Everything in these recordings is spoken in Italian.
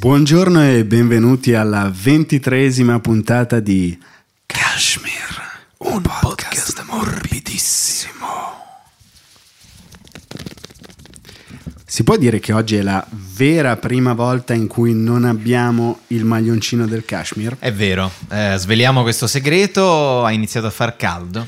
Buongiorno e benvenuti alla ventitresima puntata di Kashmir, un podcast morbidissimo. Si può dire che oggi è la vera prima volta in cui non abbiamo il maglioncino del Kashmir? È vero, eh, sveliamo questo segreto, ha iniziato a far caldo,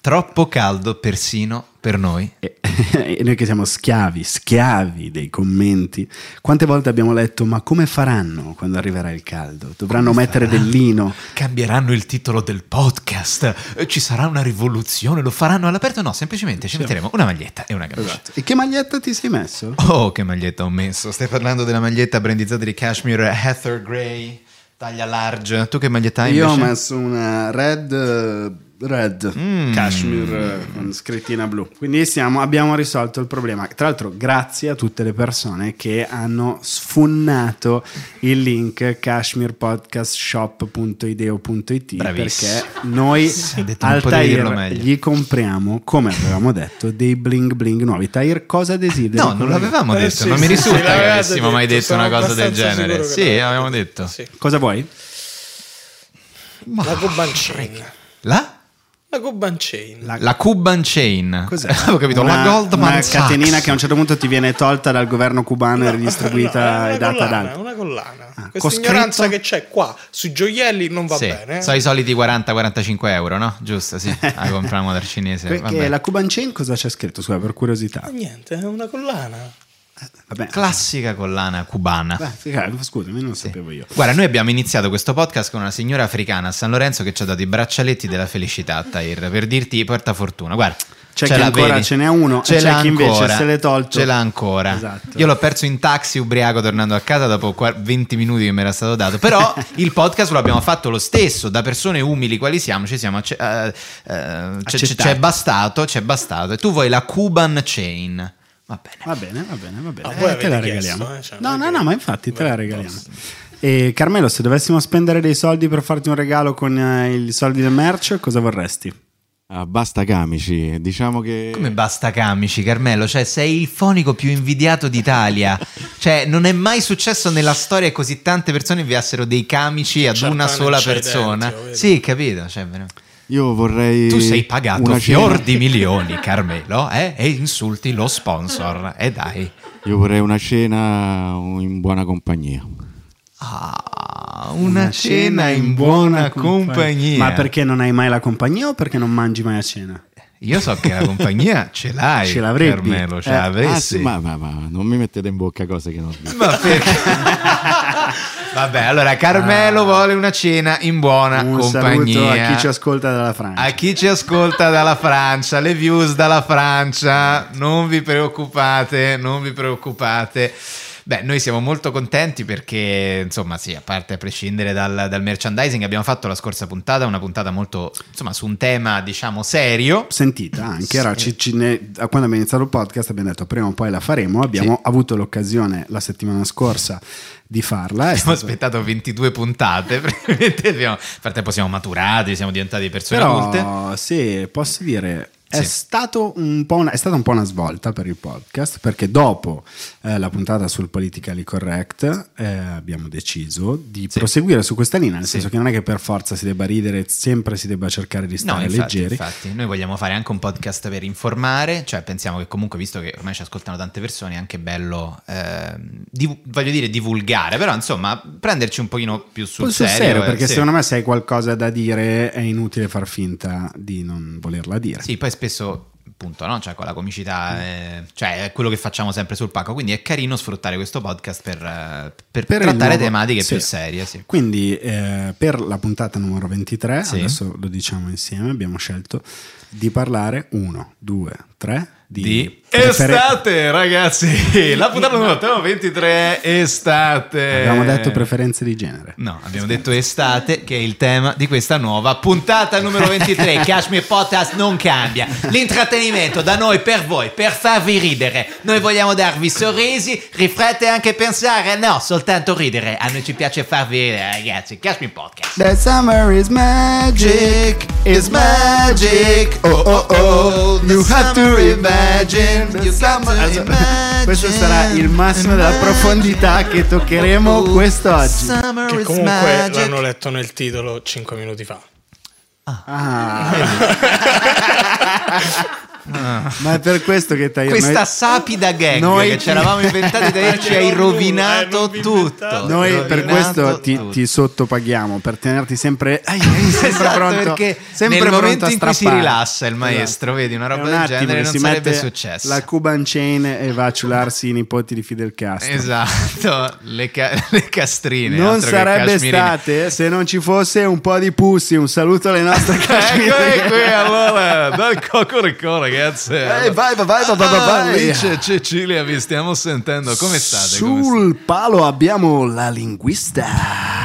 troppo caldo persino per noi. E, e noi che siamo schiavi, schiavi dei commenti, quante volte abbiamo letto ma come faranno quando arriverà il caldo? Dovranno Come mettere faranno? del lino? Cambieranno il titolo del podcast, ci sarà una rivoluzione, lo faranno all'aperto? No, semplicemente ci metteremo una maglietta e una camicia. Esatto. E che maglietta ti sei messo? Oh, che maglietta ho messo! Stai parlando della maglietta brandizzata di Cashmere Heather Grey, taglia large. Tu che maglietta hai Io ho invece? messo una red, eh, red Mm. cashmere eh, con scrittina blu. Quindi siamo- abbiamo risolto il problema. Tra l'altro, grazie a tutte le persone che hanno sfunnato il link cashmirepodcastshop.ideo.it Bravissimo. perché noi al meglio. gli compriamo, come avevamo detto, dei bling bling nuovi. Tahir, cosa desideri? No, non l'avevamo Eh, detto, sì, non sì, mi sì, risulta che l'avevate avessimo mai detto, una cosa del genere. che Sì, avevamo detto, detto. sì. Cosa vuoi? La Cuban Chain. La? La Cuban Chain. La Cuban Chain. Cos'è? Avevo capito, una, la Goldman una Sachs. catenina che a un certo punto ti viene tolta dal governo cubano e No, ridistribuita no, e una data ad collana, altri. una collana. Ah, Questa con ignoranza che c'è qua sui gioielli non va Sì, bene. sono i soliti 40-45 euro, no? Giusto, sì. La compriamo dal cinese. Perché vabbè. la Cuban Chain cosa c'è scritto? Scusa, per curiosità. Ma niente, è una collana. Vabbè. Classica collana cubana. Beh, sì, scusami, non sapevo io. Guarda, noi abbiamo iniziato questo podcast con una signora africana a San Lorenzo che ci ha dato i braccialetti della felicità, Tahir, per dirti porta fortuna. Guarda, C'è ce chi ancora vedi? ce n'è uno ce c'è chi invece ancora, se l'è tolto. Ce l'ha ancora. Esatto. Io l'ho perso in taxi ubriaco tornando a casa dopo qua- 20 minuti che mi era stato dato. Però il podcast lo abbiamo fatto lo stesso, da persone umili quali siamo, ci siamo c'è, Accettati. c'è bastato, c'è bastato. E tu vuoi la Cuban Chain. Va bene. Va bene, va bene, va bene. Ah, Eh, te la regaliamo. chiesto, eh, cioè, no, no, no, ma infatti te la regaliamo. E Carmelo, se dovessimo spendere dei soldi per farti un regalo con eh, i soldi del merch, cosa vorresti? Ah, basta camici, diciamo che... Come basta camici, Carmelo? Cioè, sei il fonico più invidiato d'Italia. cioè, non è mai successo nella storia che così tante persone inviassero dei camici ad una sola persona. Sì, capito? Cioè, veramente. Io vorrei... tu sei pagato una fior cena- di milioni, Carmelo, eh? E insulti lo sponsor. E dai. Io vorrei una cena in buona compagnia. Ah, una, cena in buona compagnia. Ma perché non hai mai la compagnia o perché non mangi mai a cena? Io so che la compagnia ce l'hai, Ce l'avrebbe. Carmelo, ce Eh, l'avresti. Ah, sì, ma, ma- ma non mi mettete in bocca cose che non. Ma perché? Vabbè, allora Carmelo vuole una cena in buona Ah. Un compagnia. saluto a chi ci ascolta dalla Francia. A chi ci ascolta dalla Francia, le views dalla Francia, non vi preoccupate, non vi preoccupate. Beh, noi siamo molto contenti perché, insomma, sì, a parte a prescindere dal, dal merchandising, abbiamo fatto la scorsa puntata, una puntata molto, insomma, su un tema, diciamo, serio. Sentita anche, era, ci- ci ne- quando abbiamo iniziato il podcast abbiamo detto prima o poi la faremo, abbiamo avuto l'occasione la settimana scorsa di farla. Abbiamo stato- aspettato 22 puntate, abbiamo- nel frattempo siamo maturati, siamo diventati persone adulte. Però sì, posso dire, è, Sì. stato un po' una, è stata un po' una svolta per il podcast perché dopo eh, la puntata sul politically correct eh, abbiamo deciso di Sì. proseguire su questa linea, nel Sì. senso che non è che per forza si debba ridere, sempre si debba cercare di No, stare infatti, leggeri. infatti, noi vogliamo fare anche un podcast per informare, cioè pensiamo che comunque, visto che ormai ci ascoltano tante persone, è anche bello, ehm, div- voglio dire, divulgare, però insomma, prenderci un pochino più sul sul serio. serio, eh, perché secondo me se hai qualcosa da dire è inutile far finta di non volerla dire. Sì, poi spesso appunto, no? Cioè con la comicità, eh, cioè è quello che facciamo sempre sul pacco, quindi è carino sfruttare questo podcast per, eh, per Per trattare nuovo- tematiche sì. più serie, sì. Quindi eh, per la puntata numero 23, Sì. adesso lo diciamo insieme, abbiamo scelto di parlare 1, 2, 3 di, Di estate, ragazzi. La puntata numero 23 estate. Abbiamo detto preferenze di genere. No, abbiamo detto estate, che è il tema di questa nuova puntata numero 23. Kashmir Podcast non cambia. L'intrattenimento da noi per voi, per farvi ridere. Noi vogliamo darvi sorrisi, riflette e anche pensare. No, soltanto ridere. A noi ci piace farvi ridere, ragazzi. Kashmir Podcast. The summer is magic, is magic. Oh oh oh, you have to remember. Imagine, imagine. Questo sarà il massimo della profondità che toccheremo quest'oggi. Summer Che is comunque magic. l'hanno letto nel titolo 5 minuti fa. Ah. Ma è per questo che Tahir Questa noi- sapida gag Noi- che ci eravamo inventati Tahir ci hai rovinato eh, tutto. Noi per Rovinato questo ti, ti sottopaghiamo per tenerti sempre, ai, sempre Esatto, pronto, perché sempre nel pronto momento in cui si rilassa il Esatto. maestro, vedi una roba un del attimo genere non si sarebbe mette successa. La Cuban Chain e va a ciularsi i nipoti di Fidel Castro. Esatto, le, ca- le castrine. Non sarebbe state se non ci fosse un po' di pussi. Un saluto alle nostre Eccomi cashmere. qui allora dal Cocorico ragazzi Eh, vai, vai, vai, vai, vai, Ah, vai. lì c'è Cecilia vi stiamo sentendo come state? Come Sul palo abbiamo la linguista.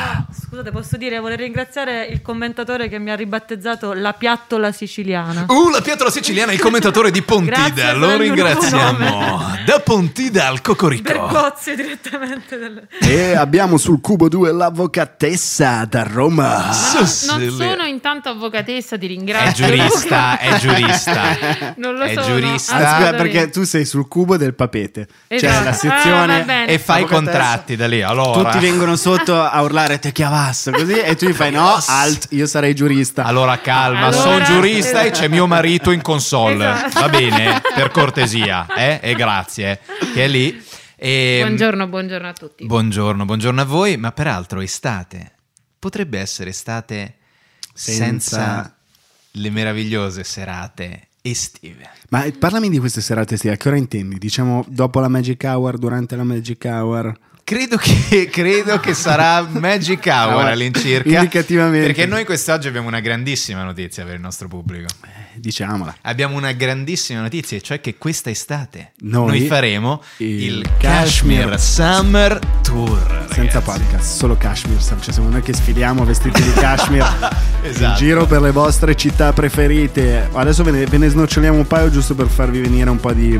Scusate, posso dire, vorrei ringraziare il commentatore che mi ha ribattezzato la piattola siciliana. Uh, la piattola siciliana, il commentatore di Pontida, lo ringraziamo. Da Pontida al Cocorico. Bergozzi direttamente. Del... E abbiamo sul cubo 2 l'avvocatessa da Roma. Non sono intanto avvocatessa, ti È ringrazio. giurista, è giurista. Non lo è sono, giurista. Aspetta, assolutamente. perché tu sei sul cubo del papete. Cioè Esatto. la Ah, sezione. bene. E fai i contratti da lì, allora. Tutti vengono sotto a urlare te chiavasso così e tu gli fai no, alt, io sarei giurista. Allora calma, Allora- sono giurista e c'è mio marito in console. Esatto. Va bene, per cortesia, eh? E grazie, che è lì. E- Buongiorno, buongiorno a tutti. Buongiorno, buongiorno a voi, ma peraltro estate potrebbe essere estate senza, Senza- le meravigliose serate estive. Ma parlami di queste serate estive, a che ora intendi? Diciamo dopo la Magic Hour, durante la Magic Hour? Credo che, credo che sarà Magic Hour Allora, all'incirca. indicativamente. Perché noi quest'oggi abbiamo una grandissima notizia per il nostro pubblico. Eh, Diciamola. Abbiamo una grandissima notizia, e cioè che questa estate Noi faremo il il, Kashmir Kashmir Summer Tour. Senza ragazzi. podcast, solo Kashmir. Cioè siamo noi che sfiliamo vestiti di Kashmir in Esatto. giro per le vostre città preferite. Adesso ve ne, ve ne snoccioliamo un paio giusto per farvi venire un po' di,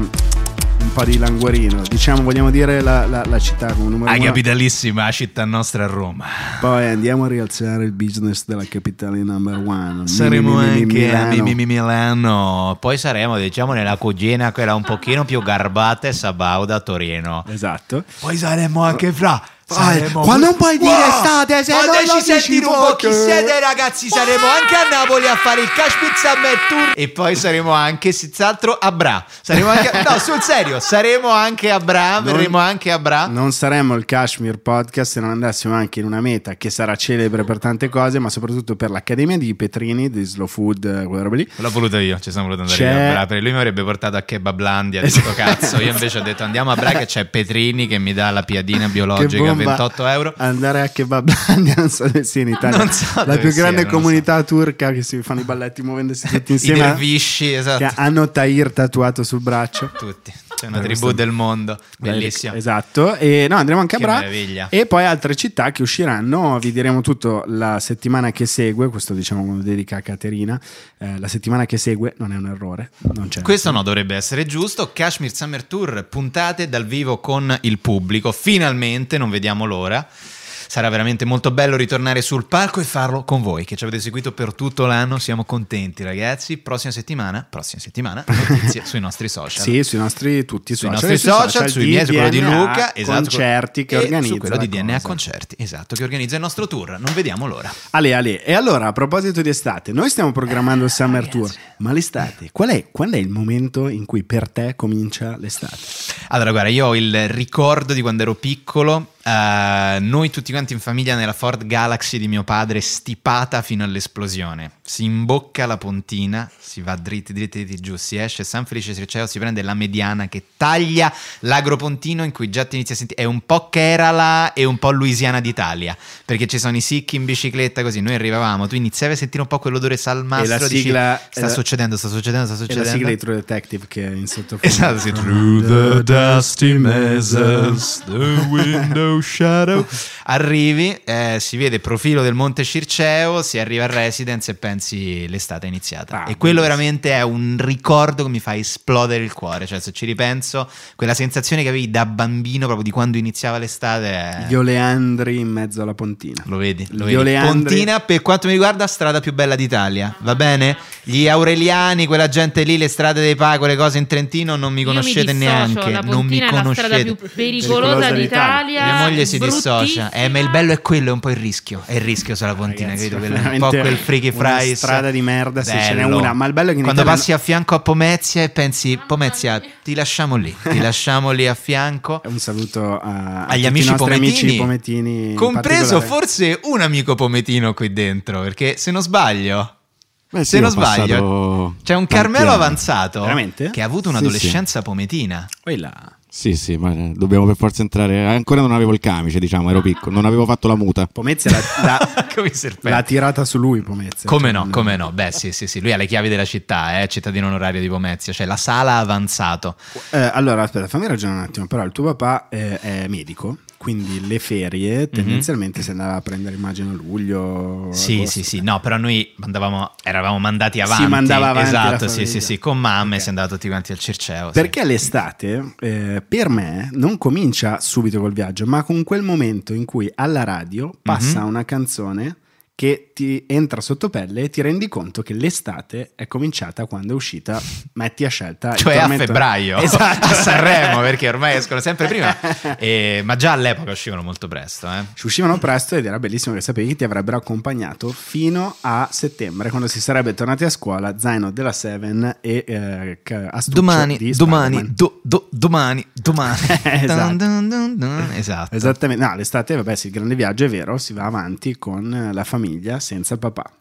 un po' di languorino. Diciamo, vogliamo dire la, la- la città come numero Ah, uno. capitalissima, la città nostra a Roma. Poi andiamo a rialzare il business della capitale number one. Saremo Mi, mi, mi, anche a Milano. Mimimi Milano. Poi saremo, diciamo, nella cugina quella un pochino più garbata e Sabauda a Torino. Esatto. Poi saremo anche fra. Saremo- qua non puoi dire Wow! estate se Fateci non lo sentire un po' chi siete ragazzi saremo anche a Napoli a fare il Kashmir Summer Tour e poi saremo anche senz'altro a Bra saremo anche no sul serio saremo anche a Bra Non- verremo anche a Bra Non saremmo il Kashmir Podcast se non andassimo anche in una meta che sarà celebre per tante cose, ma soprattutto per l'Accademia di Petrini, di Slow Food, eh, quella roba lì. L'ho voluto io, ci sono voluto andare C'è- io a Bra, perché lui mi avrebbe portato a Kebablandia di sto cazzo. Io invece ho detto andiamo a Bra che c'è Petrini che mi dà la piadina biologica a 28 euro. Andare a Kebablandia, non so se sia in Italia. Non so la più grande sia, comunità turca che si fanno i balletti muovendosi tutti I insieme. dervisci, esatto. Che hanno Tahir tatuato sul braccio. Tutti. C'è una tribù questo- del mondo, bellissima. Esatto, e no, andremo anche a Bra meraviglia. e poi altre città che usciranno, vi diremo tutto la settimana che segue, questo diciamo come dedica a Caterina, eh, la settimana che segue non è un errore, non c'è. Questo no, dovrebbe essere giusto. Kashmir Summer Tour, puntate dal vivo con il pubblico. Finalmente, non vediamo l'ora. Sarà veramente molto bello ritornare sul palco e farlo con voi che ci avete seguito per tutto l'anno. Siamo contenti, ragazzi. Prossima settimana, prossima settimana, notizie sui nostri social. Sì, sui nostri tutti sui social, nostri e social, sui miei, su quello di Luca, esatto, concerti che organizza su quello di DNA cosa. Concerti, esatto, che organizza il nostro tour. Non vediamo l'ora. Ale, Ale, e allora a proposito di estate, noi stiamo programmando il Summer Tour, ma l'estate, qual è, qual è il momento in cui per te comincia l'estate? Allora, guarda, io ho il ricordo di quando ero piccolo. Eh, noi tutti quanti in famiglia nella Ford Galaxy di mio padre, stipata fino all'esplosione. Si imbocca la pontina, si va dritti, dritti, dritti giù, si esce San Felice Circeo, si prende la mediana che taglia l'agropontino in cui già ti inizi a sentire. È un po' Kerala e un po' Louisiana d'Italia, perché ci sono i sicchi in bicicletta così. Noi arrivavamo, tu iniziavi a sentire un po' quell'odore salmastro. E la dici, sigla- sta eh, succedendo, sta succedendo, sta È la succedendo. sigla di True Detective che è in sottofondo. Esatto, sì. Through the dusty mesas, the window shadow. Arrivi, eh, si vede il profilo del Monte Circeo, si arriva al residence e pensi l'estate è iniziata. Ah, e quello veramente è un ricordo che mi fa esplodere il cuore. Cioè, se ci ripenso, quella sensazione che avevi da bambino, proprio di quando iniziava l'estate. è- Gli oleandri in mezzo alla pontina. Lo vedi, lo vedi. oleandri- Pontina, per quanto mi riguarda, strada più bella d'Italia, va bene? Gli Aureliani, quella gente lì, le strade dei Pa, quelle cose in Trentino non mi Io conoscete mi neanche. La non mi Pontina è la strada conoscete. più Pericolosa d'Italia. Mia moglie si dissocia. Eh, ma il bello è quello, è un po' il rischio. È il rischio sulla pontina, Ragazzi, capito? Quello- un po' quel freaky una fries. strada di merda, se ce n'è Bello. una. Ma il bello è che in Quando Italia- passi a fianco a Pomezia e pensi, Pomezia, mia. ti lasciamo lì, ti lasciamo lì a fianco. Un saluto a, a Agli tutti amici pometini, amici pometini. in compreso forse un amico pometino qui dentro, perché se non sbaglio, Beh, se sì, non ho sbaglio, c'è un Carmelo anni. avanzato Veramente? che ha avuto Sì, un'adolescenza pometina. Poi là. Sì, sì, ma eh, dobbiamo per forza entrare. Ancora non avevo il camice, diciamo, ero piccolo, non avevo fatto la muta. Pomezia l'ha, l'ha- Come i serpenti. l'ha tirata su lui, Pomezia. Come Cioè, no, non- come no? Beh, sì, sì, sì, lui ha le chiavi della città, eh, cittadino onorario di Pomezia, cioè la sala avanzato. Eh, allora, aspetta, fammi ragionare un attimo. Però il tuo papà eh, è medico, quindi le ferie tendenzialmente si andava a prendere, immagino, a luglio. Mhm. Sì, agosto. sì, sì, no, però noi andavamo, eravamo mandati avanti. mandava avanti Esatto, sì, sì, sì, con mamma e Ok. si andava tutti quanti al Circeo. sì. Perché l'estate, eh, per me, non comincia subito col viaggio, ma con quel momento in cui alla radio passa Mhm. una canzone che ti entra sotto pelle e ti rendi conto che l'estate è cominciata quando è uscita Metti a scelta. Cioè a febbraio Esatto. a Sanremo perché ormai escono sempre prima E- ma già all'epoca uscivano molto presto eh. Ci uscivano presto ed era bellissimo che sapevi che ti avrebbero accompagnato fino a settembre, quando si sarebbe tornati a scuola, zaino della Seven e eh, astuccio domani di domani do- do- domani domani Esatto. Dun, dun, esatto Esattamente, no, l'estate, vabbè, sì, il grande viaggio è vero, si va avanti con eh, la famiglia senza il papà.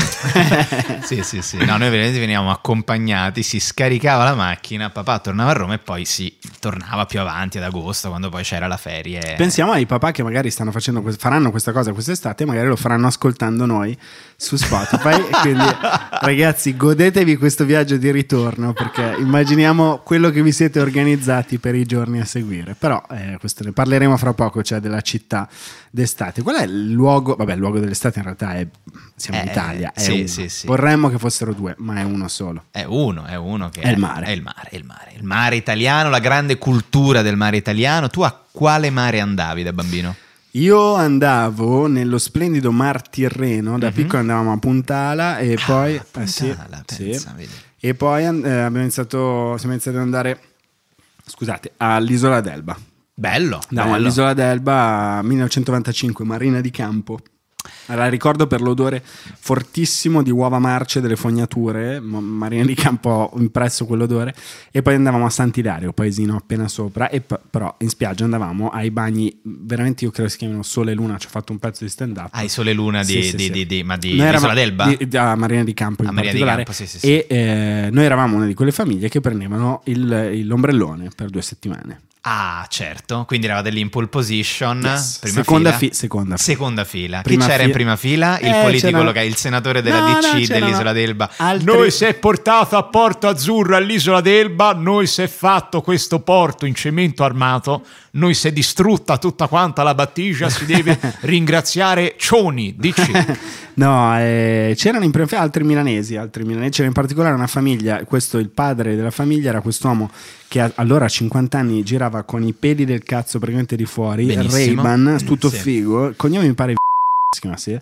sì, sì, sì. No, noi veramente venivamo accompagnati, si scaricava la macchina, papà tornava a Roma e poi si tornava più avanti ad agosto quando poi c'era la ferie. Pensiamo ai papà che magari stanno facendo, faranno questa cosa quest'estate e magari lo faranno ascoltando noi su Spotify. quindi, ragazzi, godetevi questo viaggio di ritorno perché immaginiamo quello che vi siete organizzati per i giorni a seguire. Però, eh, questo ne parleremo fra poco, cioè della città d'estate. Qual è il luogo? Vabbè, il luogo dell'estate in realtà è siamo in Eh, Italia. È sì, sì, sì. Vorremmo che fossero due, ma è uno solo. È uno, è uno che È il mare. È il mare, è il mare. Il mare italiano, la grande cultura del mare italiano. Tu a quale mare andavi da bambino? Io andavo nello splendido Mar Tirreno, da piccolo andavamo a Puntala e poi... Mhm. Ah, eh, sì, Puntala, sì. pensa, vedi. E poi eh, abbiamo iniziato, siamo iniziati ad andare, scusate, all'isola d'Elba. Bello, Andavamo bello. all'isola d'Elba 1995, Marina di Campo. La ricordo per l'odore fortissimo di uova marce delle fognature, ma- Marina di Campo ho impresso quell'odore, e poi andavamo a Sant'Ilario, paesino appena sopra, e p- però in spiaggia andavamo ai bagni, veramente io credo si chiamino Sole e Luna, ci ho fatto un pezzo di stand up. Hai Sole e Luna di, Sì, sì, di- sì. di- di- ma di Isola d'Elba? di- a Marina di Campo in A particolare. Campo. E eh, noi eravamo una di quelle famiglie che prendevano il- l'ombrellone per due settimane. Ah, certo. Quindi eravate lì in pole position. Yes. Seconda fila. fi- seconda fila. Seconda fila. Prima Chi c'era fila- in prima fila? Il Eh, politico, locale, il senatore della No, no, DC c'erano dell'isola d'Elba. altri- Noi si è portato a Porto Azzurro all'isola d'Elba, noi si è fatto questo porto in cemento armato, noi si è distrutta tutta quanta la battigia, si deve ringraziare Cioni, dici. No, eh, c'erano in prima fila altri milanesi, altri milanesi, c'era in particolare una famiglia, questo il padre della famiglia era quest'uomo che a- allora a 50 anni girava con i peli del cazzo praticamente di fuori, Benissimo. Ray-Ban, tutto Sì. figo, il cognome mi pare si chiama sì. Mi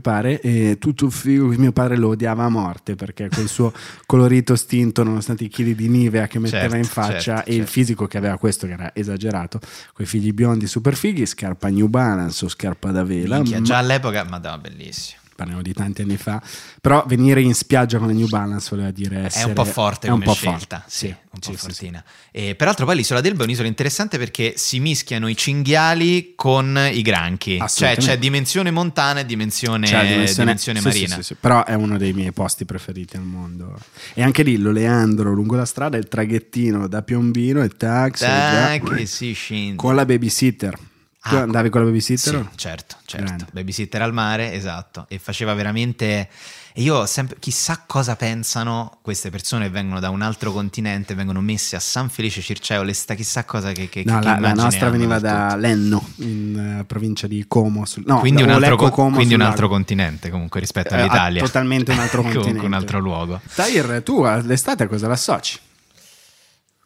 pare, e tutto figo, mio padre lo odiava a morte perché quel suo colorito stinto, nonostante i chili di Nivea che metteva Certo, in faccia certo, e il certo. fisico che aveva questo che era esagerato, quei figli biondi super fighi, scarpa New Balance o scarpa da vela, Minchia, ma- già all'epoca, madonna, bellissimo. Parliamo di tanti anni fa, però venire in spiaggia con le New Balance voleva dire È essere... un po' forte è un come po' scelta, forte, sì, un po' sì, sì, fortina. E peraltro poi l'isola d'Elba è un'isola interessante perché si mischiano i cinghiali con i granchi, cioè c'è dimensione montana e dimensione, la dimensione, sì, sì, marina. sì, sì, però è uno dei miei posti preferiti al mondo. E anche lì, l'oleandro lungo la strada, il traghettino da Piombino e taxi già, che si scende. con la babysitter. Tu Ah, andavi con la babysitter? Sì, certo, certo. Grande. Babysitter al mare, esatto. E faceva veramente. E io sempre. Chissà cosa pensano queste persone che vengono da un altro continente, vengono messe a San Felice Circeo, sta chissà cosa che. che No, che la, la nostra veniva da. Lenno, in eh, provincia di Como. sul- no, Quindi, un altro, co- Como quindi un altro continente comunque rispetto Eh, all'Italia. ah, totalmente un altro continente. un altro luogo. Tahir, tu all'estate a cosa l'associ?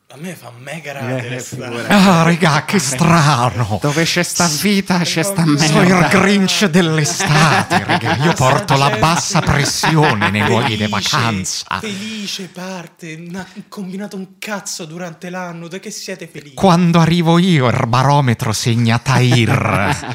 A me fa mega ridere Eh, figurati. Ah, raga, che strano. Dove c'è sta vita, c'è sta Sono il merda. Grinch dell'estate, raga. Io porto la bassa pressione nei luoghi di vacanza. Felice parte, non ha combinato un cazzo durante l'anno, da che siete felici? Quando arrivo io, il barometro segna Tahir.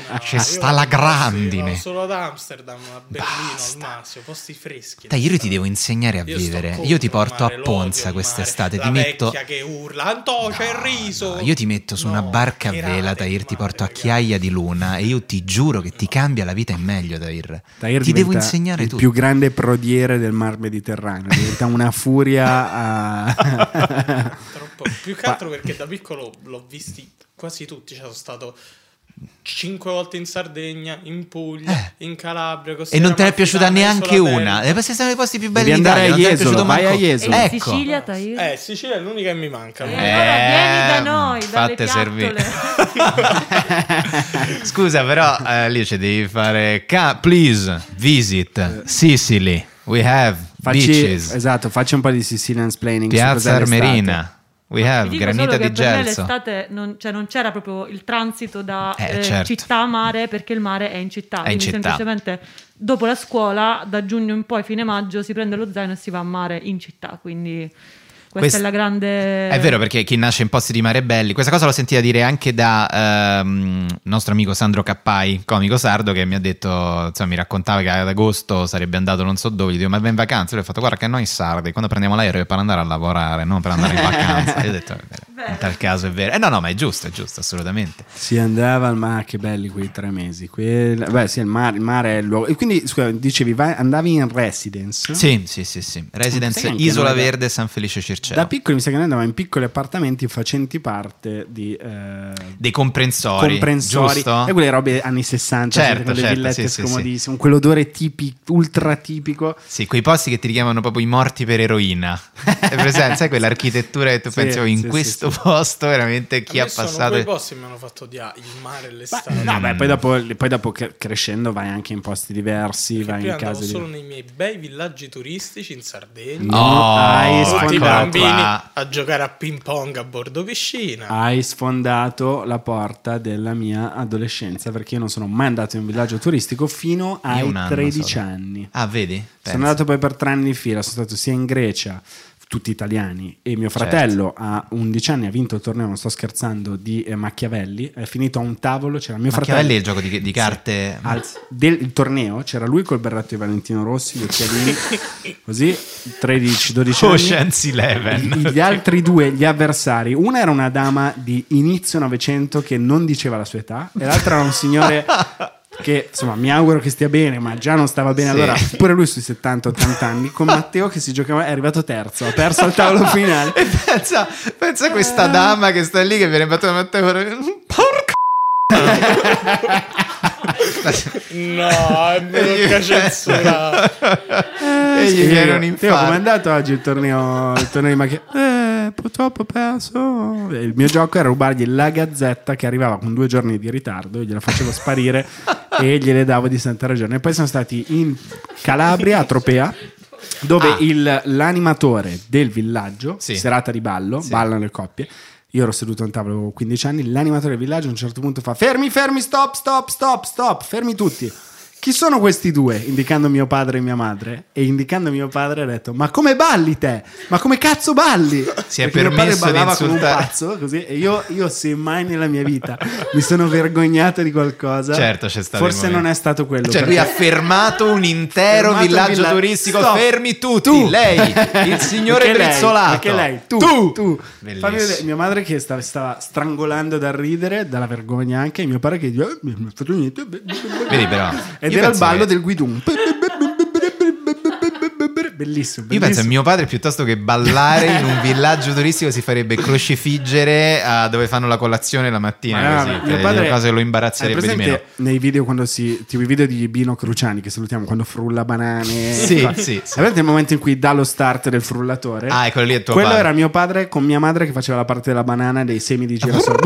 No, C'è sta la grandine. no, solo ad Amsterdam, a Berlino al massimo, posti freschi. Dai, io ti devo insegnare a Io vivere. Io ti porto a mare, Ponza quest'estate. Ti metto. che urla, Antò, c'è il riso. Io ti metto su una No, barca a vela, Tahir, ti porto a. Chiaia di Luna e io ti giuro che ti cambia la vita in meglio, Tahir. Tahir ti devo insegnare il tutto. più grande prodiere del mar Mediterraneo, diventa una furia a... Troppo, più che altro perché da piccolo l'ho visti quasi tutti, cioè sono stato cinque volte in Sardegna, in Puglia, in Calabria. Eh. E non te ne è piaciuta neanche una. E questi sono i posti più belli Devi d'Italia. andare a non ti è Jesolo, vai a Jesolo. E Ecco. Sicilia? Eh, Sicilia è l'unica che mi manca. E no? allora vieni da noi, dalle fate servire. piattole. Scusa, però eh, lì ci devi fare. Ca- please visit Sicily. We have Facci, beaches. esatto, facci un po' di Sicilian splaining. su Piazza. Armerina. We have granita di per me gelso. l'estate non, cioè non c'era proprio il transito da Eh, eh, certo. città a mare perché il mare è in città. È in Quindi città. semplicemente dopo la scuola, da giugno in poi, fine maggio, si prende lo zaino e si va a mare in città. Quindi questa Quest- è la grande... È vero perché chi nasce in posti di mare belli, questa cosa l'ho sentita dire anche da ehm, nostro amico Sandro Cappai, comico sardo, che mi ha detto, insomma, mi raccontava che ad agosto sarebbe andato non so dove, gli dico ma va in vacanza? Lui ha fatto guarda che noi sardi, quando prendiamo l'aereo è per andare a lavorare, non per andare in vacanza. Io ho detto, "Eh, in tal caso è vero. Eh no, no, ma è giusto, è giusto, assolutamente. Si andava al mare, che belli quei tre mesi. Quel- Beh, sì, il mare, il mare è il luogo. E quindi, scusa, dicevi, vai- andavi in residence? Sì, sì, sì, sì. Residence Isola Verde San Felice Circeo. Da piccoli mi sa che noi andavamo in piccoli appartamenti facenti parte di eh, Dei comprensori, comprensori giusto? e quelle robe anni 60 Certo, sempre con le certo, villette sì, sì, scomodissime, quell'odore tipico, ultra tipico. Sì, quei posti che ti richiamano proprio i morti per eroina. È presente? Sai quell'architettura che tu Sì, pensi "Oh, in sì, questo sì, posto veramente chi ha passato... quei posti che mi hanno fatto odiare il mare e l'estate. no, beh, poi dopo, poi dopo cre- crescendo vai anche in posti diversi, Perché vai in andavo case solo di... nei miei bei villaggi turistici in Sardegna. No, Oh, hai Tutti i bambini qua. a giocare a ping pong a bordo piscina. hai sfondato la porta della mia adolescenza perché io non sono mai andato in un villaggio turistico fino ai un anno 13 solo. anni. Ah, vedi? Pensa. Sono andato poi per tre anni di fila, sono stato sia in Grecia, tutti italiani, e mio Certo. fratello a 11 anni ha vinto il torneo, non sto scherzando, di eh, Machiavelli, è finito a un tavolo, c'era mio Machiavelli è fratello... il gioco di, di carte... Al, del il torneo c'era lui col berretto di Valentino Rossi, gli occhialini, così 13-12 anni. Ocean's Eleven. Gli altri due, gli avversari, una era una dama di inizio Novecento che non diceva la sua età, e l'altra era un signore che insomma mi auguro che stia bene, ma già non stava bene Sì. allora, pure lui sui 70-80 anni, con Matteo che si giocava, è arrivato terzo, ha perso al tavolo finale. E pensa, pensa a questa dama che sta lì che viene battuta da Matteo. Porca. No, è venuta censura. e gli viene un infarto. come è andato oggi il torneo, il torneo di Machiavelli? Eh, purtroppo ho perso. E Il mio gioco era rubargli la gazzetta che arrivava con due giorni di ritardo, io gliela facevo sparire e gliele davo di santa ragione. E poi siamo stati in Calabria, a Tropea, dove Ah. il- l'animatore del villaggio, Sì. serata di ballo, Sì. ballano le coppie. Io ero seduto a un tavolo, avevo 15 anni. L'animatore del villaggio a un certo punto fa: Fermi, fermi, stop, stop, stop, stop, fermi tutti. Chi sono questi due? Indicando mio padre e mia madre. E indicando mio padre ha detto: Ma come balli te? Ma come cazzo balli? Si è Perché mio padre permesso di ballava come un pazzo, così. E io, io, se mai nella mia vita mi sono vergognato di qualcosa, Certo, c'è stato forse non è stato quello. Cioè, lui ha fermato un intero Fermato villaggio villa- turistico. Stop. Fermi tutti. Tu. Lei, il signore lei? brizzolato. Perché lei? Tu, Tu. tu. Fammi vedere. Mia madre che stava, stava strangolando dal ridere, dalla vergogna anche, e mio padre che dice: "Eh, non ha fatto niente. Vedi, però, Ed era il ballo che- del guidum. Bellissimo. Io penso a bellissimo. mio padre piuttosto che ballare in un villaggio turistico si farebbe crocifiggere a dove fanno la colazione la mattina. Ma no, così, mio per le padre- cose lo imbarazzerebbe di meno. nei video quando si tipo i video di Bino Cruciani che salutiamo quando frulla banane Sì, sì, sì. Presente il momento in cui dà lo start del frullatore Ah, e quello lì è tuo quello padre. era mio padre con mia madre che faceva la parte della banana e dei semi di girasole.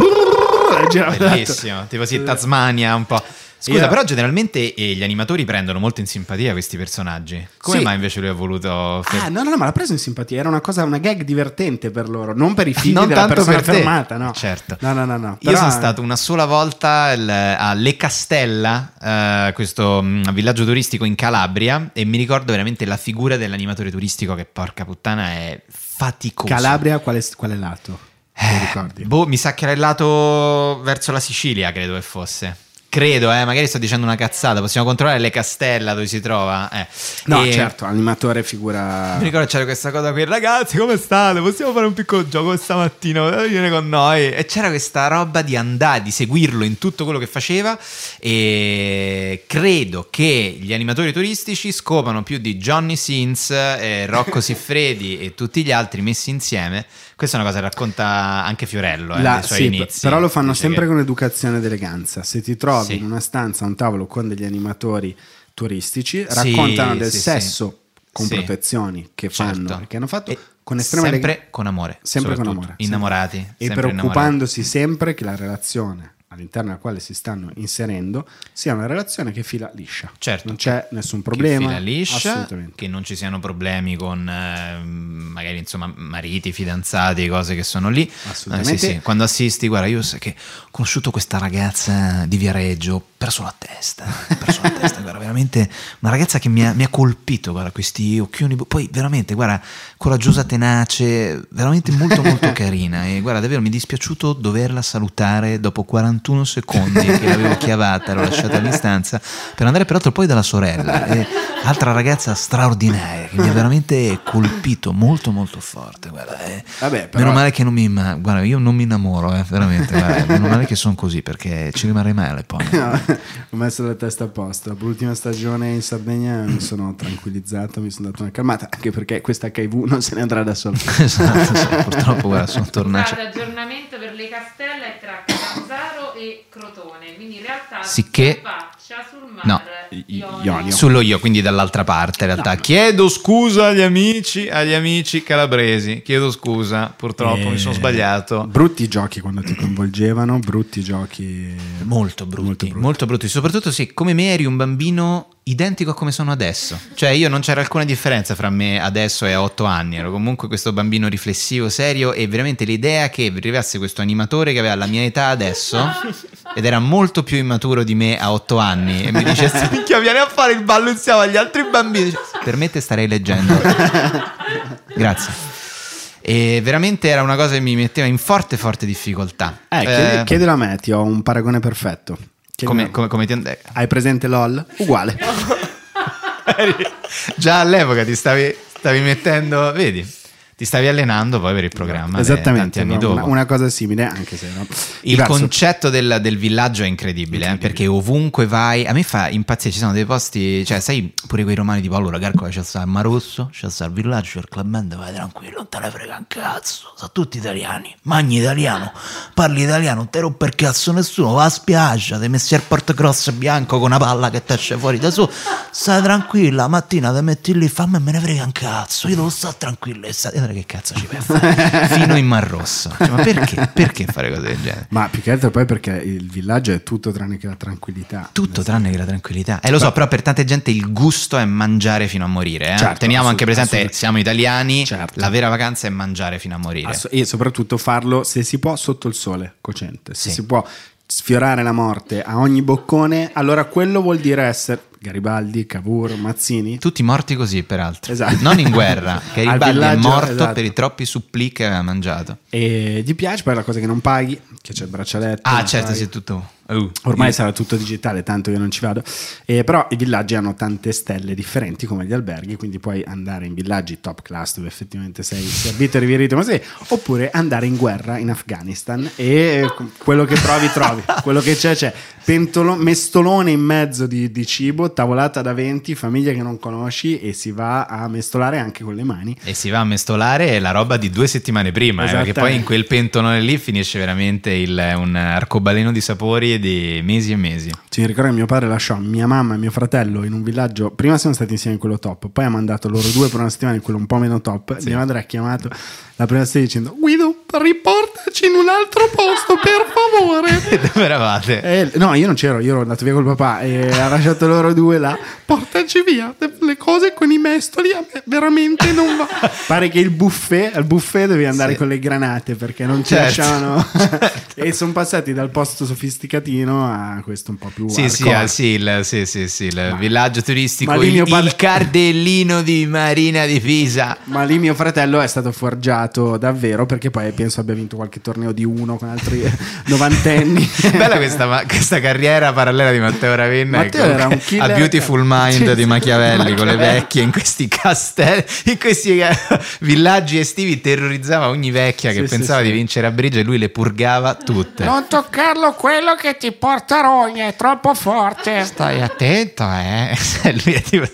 Bellissimo, tipo sì, Tasmania un po'. Scusa, Io- però generalmente eh, gli animatori prendono molto in simpatia questi personaggi. Come Sì. mai invece lui ha voluto... fer- Ah, no, no, no, ma l'ha preso in simpatia. Era una cosa, una gag divertente per loro, non per i figli Non della tanto persona per te. fermata, no. Certo. No, no, no, no. Io Però- sono stato una sola volta a Le Castella, eh, questo mm, villaggio turistico in Calabria, e mi ricordo veramente la figura dell'animatore turistico che, porca puttana, è faticoso. Calabria, quale, quale lato? Eh, ricordi? boh, mi sa che era il lato verso la Sicilia, credo che fosse. Credo, eh, magari sto dicendo una cazzata. Possiamo controllare le Castella dove si trova. Eh. No, E- certo, animatore figura... Mi ricordo c'era questa cosa qui, ragazzi, come state? Possiamo fare un piccolo gioco stamattina? Potete Viene con noi. E c'era questa roba di andare, di seguirlo in tutto quello che faceva. E credo che gli animatori turistici scopano più di Johnny Sins, eh, Rocco Siffredi e tutti gli altri messi insieme. Questa è una cosa che racconta anche Fiorello eh, La- sì, inizi. però lo fanno sempre che- con educazione ed eleganza. Se ti trovi Sì. in una stanza a un tavolo con degli animatori turistici, raccontano del sì, sesso con protezioni che fanno Certo. che hanno fatto E con estrema sempre eleganza. con amore, Sempre con amore. Innamorati, E preoccupandosi sempre che la relazione all'interno della quale si stanno inserendo sia una relazione che fila liscia. Certo. Non c'è nessun problema. Che fila liscia, che non ci siano problemi con eh, magari insomma mariti, fidanzati, cose che sono lì. Assolutamente. Eh, sì, sì. Quando assisti, guarda, io sai che ho conosciuto questa ragazza di Viareggio, ho perso la testa, perso la testa, guarda, veramente una ragazza che mi ha, mi ha colpito, guarda, questi occhioni, poi veramente, guarda, coraggiosa, tenace, veramente molto molto carina e guarda, davvero mi è dispiaciuto doverla salutare dopo 41 secondi che l'avevo chiavata, l'ho lasciata all'istanza per andare peraltro poi dalla sorella, e altra ragazza straordinaria che mi ha veramente colpito molto molto forte, guarda, eh. Vabbè, però- meno male che non mi, ma- guarda, io non mi innamoro, eh, veramente, guarda, meno male che sono così perché ci rimarrei male poi. No, ho messo la testa a posto. Dopo l'ultima stagione in Sardegna mi sono tranquillizzato, mi sono dato una calmata, anche perché questa HIV non se ne andrà da sola. esatto, sì, purtroppo guarda, sono tornato. Scusate, aggiornamento per le Castelle è tra Catanzaro e Crotone, quindi in realtà Sicché- si affaccia sul mare No. Ionio. Ionio. Sullo io, quindi dall'altra parte, in realtà. Chiedo scusa agli amici, agli amici calabresi. Chiedo scusa, purtroppo mi sono Eh, sbagliato. Brutti giochi quando ti coinvolgevano, brutti giochi. Molto brutti, Molto molto brutti. brutti. Soprattutto se come me eri un bambino identico a come sono adesso. Cioè io non c'era alcuna differenza fra me adesso e a otto anni. Ero comunque questo bambino riflessivo, serio e veramente l'idea che arrivasse questo animatore che aveva la mia età adesso ed era molto più immaturo di me a otto anni e mi dicesse minchia vieni a fare il ballo insieme agli altri bambini. Dice, Per me te starei leggendo. Grazie. E veramente era una cosa che mi metteva in forte forte difficoltà. Eh, chiedi- Eh, chiedilo a me, ti ho un paragone perfetto. Come, come, come ti and- Hai presente LOL? Uguale. Già all'epoca ti stavi, stavi mettendo, vedi, ti stavi allenando poi per il programma. de- Esattamente, tanti anni una, dopo. una cosa simile, anche se no. il Diverso. concetto del, del villaggio è incredibile, eh, perché ovunque vai, a me fa impazzire, ci sono dei posti, cioè sai pure quei romani tipo allora Carcola c'è sta il Marosso, c'è sta il villaggio, il club band, vai tranquillo, non te ne frega un cazzo, sono tutti italiani, mangi italiano, parli italiano, non te rompe il cazzo nessuno, va a spiaggia, ti messi al portacross bianco con una palla che ti esce fuori da su, stai tranquilla, la mattina ti metti lì, fammi me ne frega un cazzo, io devo stare tranquillo e stai, che cazzo ci vai a fare? Fino in Mar Rosso, Cioè, ma perché? Perché fare cose del genere? Ma più che altro poi perché il villaggio è tutto tranne che la tranquillità. Tutto tranne che la tranquillità. E lo so, però per tanta gente il gusto è mangiare fino a morire. eh. Certo, Teniamo anche presente, siamo italiani, Certo. la vera vacanza è mangiare fino a morire. Ass- e soprattutto farlo se si può sotto il sole cocente. Se Sì. si può sfiorare la morte a ogni boccone, allora quello vuol dire essere Garibaldi, Cavour, Mazzini. Tutti morti così, peraltro. Esatto. Non in guerra. Al Garibaldi è morto esatto. per i troppi supplì che aveva mangiato. E gli piace poi la cosa che non paghi, che c'è il braccialetto. Ah, certo, paghi. sì, tutto. Uh, Ormai sarà tutto digitale, tanto io non ci vado. Eh, però i villaggi hanno tante stelle differenti come gli alberghi, quindi puoi andare in villaggi top class dove effettivamente sei servito e riverito, ma sei, oppure andare in guerra in Afghanistan e quello che trovi trovi, quello che c'è c'è. Pentolo- mestolone in mezzo di, di cibo, tavolata da 20, famiglie che non conosci e si va a mestolare anche con le mani. E si va a mestolare la roba di due settimane prima, eh, perché poi in quel pentolone lì finisce veramente il- un arcobaleno di sapori di mesi e mesi. Ci ricordo che mio padre lasciò mia mamma e mio fratello in un villaggio. Prima siamo stati insieme in quello top, poi ha mandato loro due per una settimana in quello un po' meno top. Mia madre ha chiamato la prima sera dicendo: Guido, riportaci in un altro posto, per favore. Dove eravate? Eh, no, io non c'ero, io ero andato via col papà e ha lasciato loro due là. Portaci via, le cose con i mestoli a me veramente non va. Pare che il buffet, al buffet devi andare Sì. con le granate perché non ci Certo. lasciavano. e sono passati dal posto sofisticatino a questo un po' più Sì, sì, hardcore. ah, sì, il, sì, sì, sì, il villaggio turistico, ma il, mio padre- il cardellino di Marina di Pisa. Ma lì mio fratello è stato forgiato davvero perché poi penso abbia vinto qualche torneo di uno con altri novantenni. Bella questa, questa carriera parallela di Matteo Ravenna Matteo che era un killer. a Beautiful Mind Sì, di sì, Machiavelli con le vecchie in questi castelli, in questi eh, villaggi estivi terrorizzava ogni vecchia che Sì, sì, pensava sì. di vincere a bridge e lui le purgava tutte. Non toccarlo quello che ti porta rogne, è troppo forte. Stai attento, eh. lui è tipo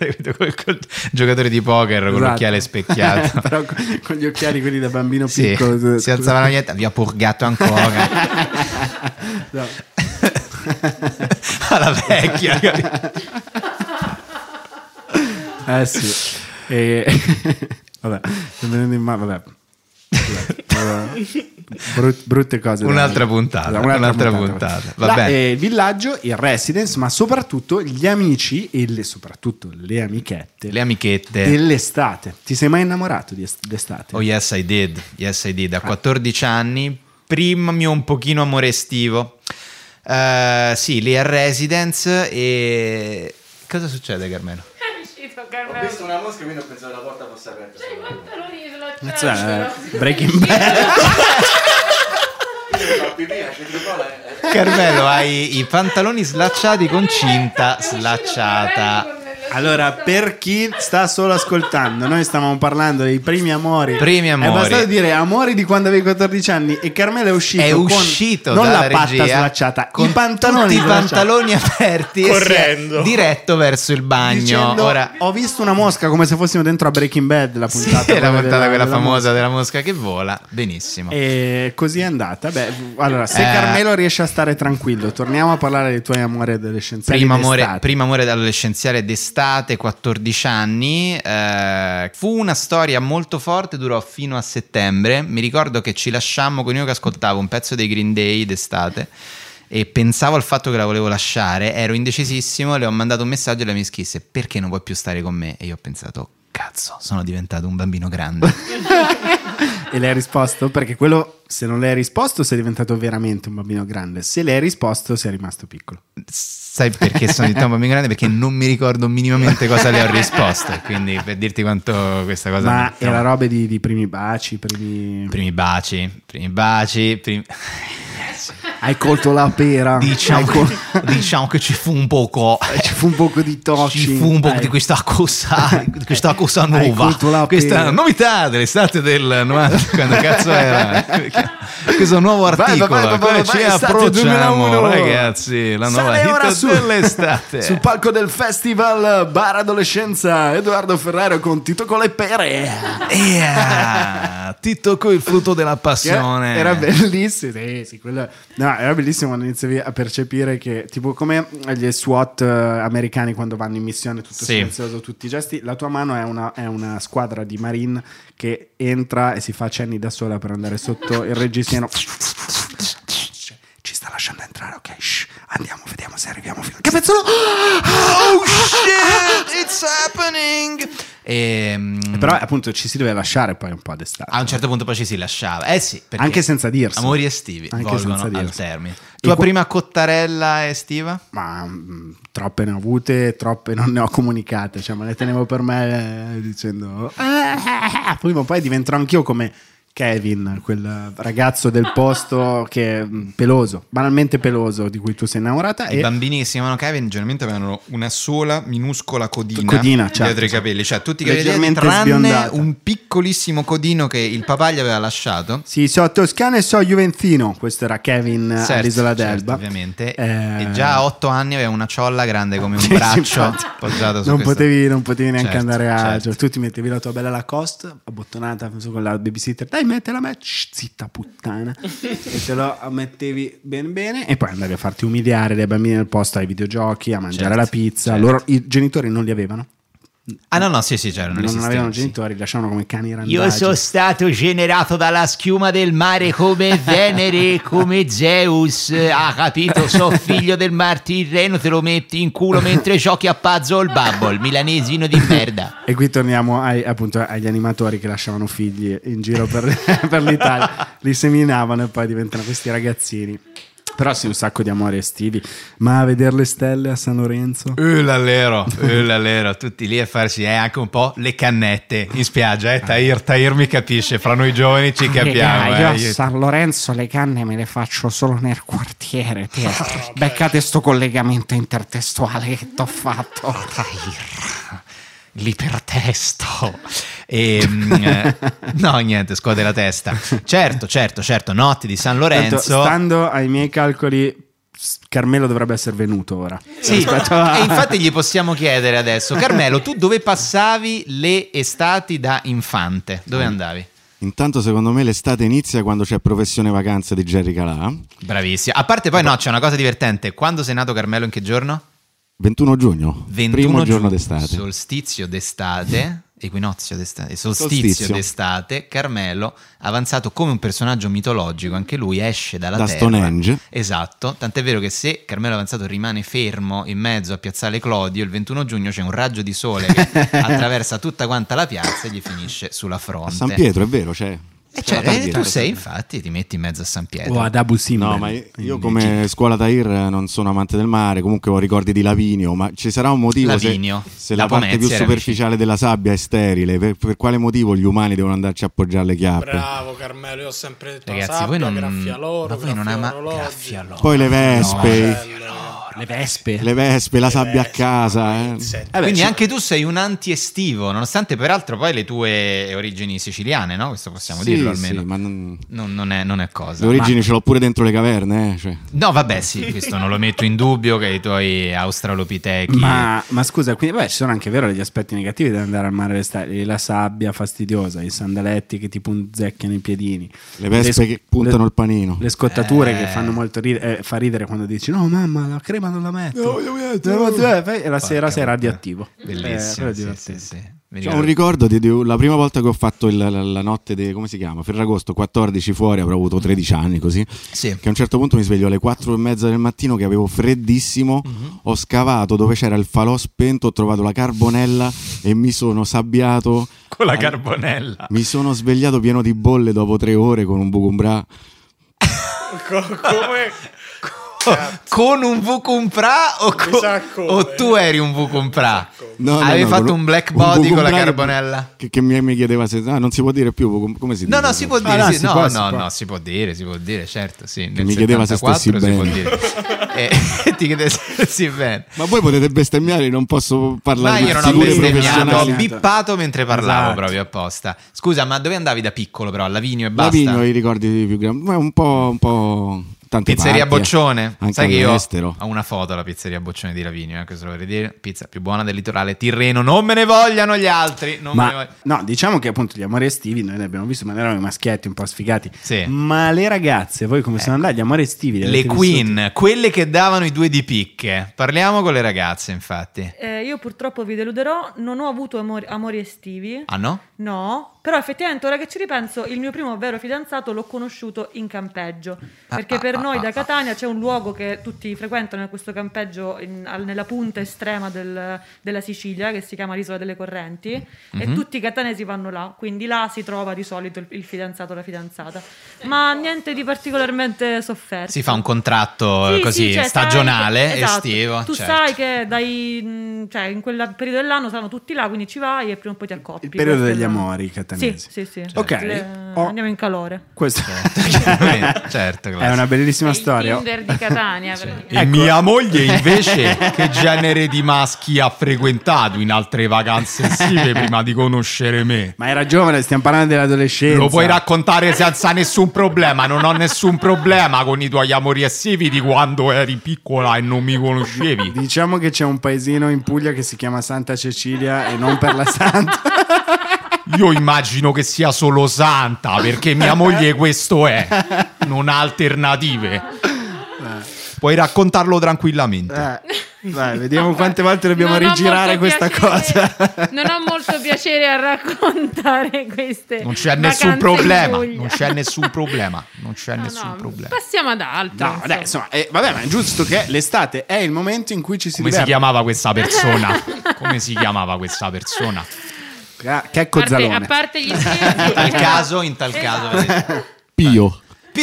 quel, giocatore di poker con Esatto. l'occhiale specchiato. Però con, con gli occhiali quelli da bambino Sì, piccolo. si alzava la niente, vi ha purgato ancora. No. Alla vecchia. Eh sì. E... vabbè, vabbè. Brut- brutte cose. Un'altra puntata, un'altra puntata, va La- bene. eh, il villaggio, il residence, ma soprattutto gli amici e le, soprattutto le amichette Le amichette. dell'estate. Ti sei mai innamorato di est- d'estate? Oh yes I did, yes I did. A 14 anni, prima mio un pochino amore estivo. Eh, sì, lì a Residence e... Cosa succede Carmelo? È uscito Carmelo. una mosca, quindi ho pensato la porta fosse aperta. Cioè, slacciati. eh, Breaking Bad. Carmelo, hai i pantaloni slacciati con cinta slacciata. Allora, per chi sta solo ascoltando, noi stavamo parlando dei primi amori. Primi amori. È bastato dire amori di quando avevi 14 anni e Carmelo è uscito. È con uscito non dalla la patta regia slacciata, con i pantaloni tutti i pantaloni aperti e si è Correndo. diretto verso il bagno. Dicendo, Ora ho visto una mosca come se fossimo dentro a Breaking Bad la sì, puntata, è la puntata della- quella della famosa mosca. della mosca che vola. Benissimo. E così è andata. Beh, allora, se Eh. Carmelo riesce a stare tranquillo, torniamo a parlare dei tuoi amori adolescenziali. Primo amore, primo amore adolescenziale d'estate, 14 anni. eh, fu una storia molto forte, durò fino a settembre. Mi ricordo che ci lasciammo con io che ascoltavo un pezzo dei Green Day d'estate. E pensavo al fatto che la volevo lasciare, ero indecisissimo. Le ho mandato un messaggio e lei mi scrisse: Perché non vuoi più stare con me? E io ho pensato: Cazzo, sono diventato un bambino grande. E lei ha risposto? Perché quello, se non le hai risposto, sei diventato veramente un bambino grande. Se le hai risposto, sei rimasto piccolo. Sai perché sono diventato un bambino grande? Perché non mi ricordo minimamente cosa le ho risposto. Quindi per dirti quanto questa cosa Ma era roba di, di primi baci, primi... Primi baci, primi baci, primi- Hai colto la pera. Diciamo, col- che, diciamo che ci fu un poco. Ci fu un poco di touching. Ci fu un po' di questa cosa, di questa cosa Hai nuova. Questa novità dell'estate del 90. Quando cazzo era? Questo nuovo vai, articolo. vai, vai, vai, ci vai, estate approcciamo, 2001. ragazzi? La nuova Sale ora hit su- dell'estate. Sul palco del festival Bar Adolescenza, Edoardo Ferraro con Tito con le pere. Yeah, Tito con il frutto della passione. Era bellissimo, sì, sì, quello- no, era bellissimo quando iniziavi a percepire che, tipo come gli SWAT eh, americani quando vanno in missione, tutto Sì. silenzioso, tutti i gesti, la tua mano è una, è una squadra di marine che entra e si fa cenni da sola per andare sotto il reggiseno. Ci sta lasciando entrare, ok? shh, andiamo, vediamo se arriviamo fino. Che pezzo? Oh shit, it's happening. Ehm, Però appunto ci si deve lasciare poi un po' d'estate. a un certo punto poi ci si lasciava. Eh sì, Anche senza dirsi. Amori estivi Anche volgono al termine. E Tua qua- prima cottarella estiva? Ma mm, troppe ne ho avute, troppe non ne ho comunicate, cioè me le tenevo per me eh, dicendo "Ah, prima o poi diventerò anch'io come Kevin, quel ragazzo del posto che è mm, peloso, banalmente peloso, di cui tu sei innamorata I e bambini che si chiamano Kevin generalmente avevano una sola minuscola codina, Codina, certo. dietro i capelli, cioè tutti i capelli tranne sbiondata. un piccolissimo codino che il papà gli aveva lasciato. sì, so toscano e so juventino, questo era Kevin Certo, all'isola certo, d'Elba. ovviamente. Eh, E già a otto anni aveva una ciolla grande come un braccio appoggiato su non potevi, non potevi neanche Certo, andare a certo. tu ti mettevi la tua bella Lacoste abbottonata con la babysitter dai mettela me Shh, zitta puttana. E te lo mettevi bene bene. E poi andavi a farti umiliare dai bambini del posto ai videogiochi a mangiare Certo, la pizza. certo. loro i genitori non li avevano Ah no, no, sì, sì, c'erano. non esistevano, avevano genitori, lasciavano come cani randagi. Io sono stato generato dalla schiuma del mare come Venere, come Zeus. Ha capito? So figlio del Mar Tirreno, te lo metti in culo mentre giochi a puzzle bubble, milanesino di merda. E qui torniamo ai- appunto agli animatori che lasciavano figli in giro per, per l'Italia, li seminavano e poi diventano questi ragazzini. Però sì, un sacco di amori estivi. Ma a vedere le stelle a San Lorenzo? Uh, l'allero, uh, l'allero, tutti lì a farsi eh, anche un po' le cannette in spiaggia. Eh. Tahir, Tahir mi capisce, fra noi giovani ci capiamo. Raga, eh. io a Io- San Lorenzo le canne me le faccio solo nel quartiere. te. Beccate sto collegamento intertestuale che t'ho fatto. L'ipertesto. E, mm, eh, no, niente, scuote la testa. Certo, certo, certo, notti di San Tanto, Lorenzo. stando ai miei calcoli, Carmelo dovrebbe essere venuto ora. Sì, a- e infatti gli possiamo chiedere adesso, Carmelo, tu dove passavi le estati da infante? Dove andavi? Intanto secondo me l'estate inizia quando c'è professione vacanze di Jerry Calà. Bravissimo. A parte poi no, c'è una cosa divertente. Quando sei nato Carmelo in che giorno? 21 giugno, 21 primo giorno giugno, d'estate. Solstizio d'estate, equinozio d'estate, solstizio, Solstizio. d'estate, Carmelo, avanzato come un personaggio mitologico, anche lui esce dalla Da terra. Stonehenge. Esatto, tant'è vero che se Carmelo Avanzato rimane fermo in mezzo a Piazzale Clodio, il 21 giugno c'è un raggio di sole che attraversa tutta quanta la piazza e gli finisce sulla fronte. A San Pietro, è vero, c'è. E c'è cioè, eh, tu sei infatti, ti metti in mezzo a San Pietro. O ad Abu Simbel. No, ma io, io in come Egitto. scuola Tahir non sono amante del mare, comunque ho ricordi di Lavinio, ma ci sarà un motivo se- Lavinio. se, La la parte più superficiale della sabbia è sterile, per, per quale motivo gli umani devono andarci a appoggiare le chiappe? Bravo Carmelo, io ho sempre detto Ragazzi, la sabbia, voi non, graffia l'oro, ma voi non ama- graffia l'oro. Poi le vespe, Bello. Le vespe. le vespe, la sabbia a vespe, casa. eh. Eh Quindi anche tu sei un anti-estivo, nonostante peraltro poi le tue origini siciliane, no? Questo possiamo Sì, dirlo almeno. sì, ma non- Non, non è, non è cosa. le origini ce l'ho pure dentro le caverne, eh, cioè. No, vabbè, sì, questo non lo metto in dubbio che i tuoi australopitechi. Ma, ma scusa, quindi beh, ci sono anche vero degli aspetti negativi di andare al mare l'estate, la sabbia fastidiosa, i sandaletti che ti punzecchiano i piedini, Le vespe s- che puntano le- il panino. le scottature Eh. che fanno molto ridere, eh, fa ridere quando dici no mamma la crema non la metto e la sera sei radioattivo Eh, Bellissimo. quello è sì, sì, sì. Ricordo- un ricordo di, di- la prima volta che ho fatto il- la, la notte di, come si chiama? Ferragosto 14 fuori, avrò avuto 13 anni così. Sì. Che a un certo punto mi sveglio alle 4 e mezza del mattino che avevo freddissimo, Mhm. ho scavato dove c'era il falò spento, ho trovato la carbonella e mi sono sabbiato. Con la carbonella. Mi sono svegliato pieno di bolle dopo tre ore con un bucumbra. Co- come Con un V compra o, co- o tu eri un V compra? No, no, Avevi no, fatto un black body con la carbonella? Che, che mi, mi chiedeva se ah, non si può dire più. Come si No, dice? no, si può dire, no, sì. si no, può, no, si può. no, si può dire, si può dire, certo, sì. Nel mi chiedeva se 74 stessi si può bene. dire. E ti chiede se stessi bene. Ma voi potete bestemmiare, non posso Ma parlare io non ho bestemmiato, ho professionali. bippato mentre parlavo Esatto. proprio apposta. Scusa, ma dove andavi da piccolo però? A Lavinio e basta? Lavigno i ricordi più grandi, ma un po', un po' tante Pizzeria parti, eh. Boccione. Anche Sai che io all'estero. ho una foto alla pizzeria Boccione di Lavinio, eh, questo lo vorrei dire. Pizza più buona del litorale tirreno. Non me ne vogliano gli altri. Non me ne Ma no, diciamo che appunto gli amori estivi noi li abbiamo visti, ma eravamo i maschietti un po' sfigati. Sì. Ma le ragazze, voi come sono andati? Gli amori estivi? li Le Queen, quelle che davano i due di picche. Parliamo con le ragazze, infatti. Eh, io purtroppo vi deluderò, non ho avuto amori, amori estivi. Ah no? No, però effettivamente ora che ci ripenso, il mio primo vero fidanzato l'ho conosciuto in campeggio, perché ah, per ah, noi ah, da ah. Catania c'è un luogo che tutti frequentano, è questo campeggio in- al- nella punta estrema del- della Sicilia, che si chiama l'isola delle Correnti, Mhm. e tutti i catanesi vanno là, quindi là si trova di solito il, il fidanzato o la fidanzata, ma niente di particolarmente sofferto. Si fa un contratto Sì, così sì, cioè, stagionale, sai che- esatto. estivo. Tu certo. sai che dai, mh, cioè, in quel periodo dell'anno saranno tutti là, quindi ci vai e prima o poi ti accoppi. Il periodo degli è il- catanesi. Sì, sì, sì. Ok. Le- Oh. Andiamo in calore. Questo Chiaramente, certo, è una bellissima Il storia. Tinder di Catania. praticamente. E mia moglie invece che genere di maschi ha frequentato in altre vacanze estive prima di conoscere me? Ma era giovane, stiamo parlando dell'adolescenza. Lo puoi raccontare senza nessun problema, non ho nessun problema con i tuoi amori estivi di quando eri piccola e non mi conoscevi. Diciamo che c'è un paesino in Puglia che si chiama Santa Cecilia e non per la Santa. Io immagino che sia solo santa, perché mia moglie questo è, non ha alternative. Puoi raccontarlo tranquillamente. Eh, Dai, vediamo quante volte dobbiamo Non rigirare questa piacere- cosa. Non ho molto piacere a raccontare queste. Non c'è nessun problema, non c'è nessun problema, non c'è No, nessun no, problema. Passiamo ad altro. No, dai, insomma, eh, vabbè, ma è giusto che l'estate è il momento in cui ci si Come si diverte. chiamava questa persona? Come si chiamava questa persona? Ah, Che è A parte, Cozzalone. a parte gli scherzi, In tal caso, in tal Esatto. caso, vedete. Pio.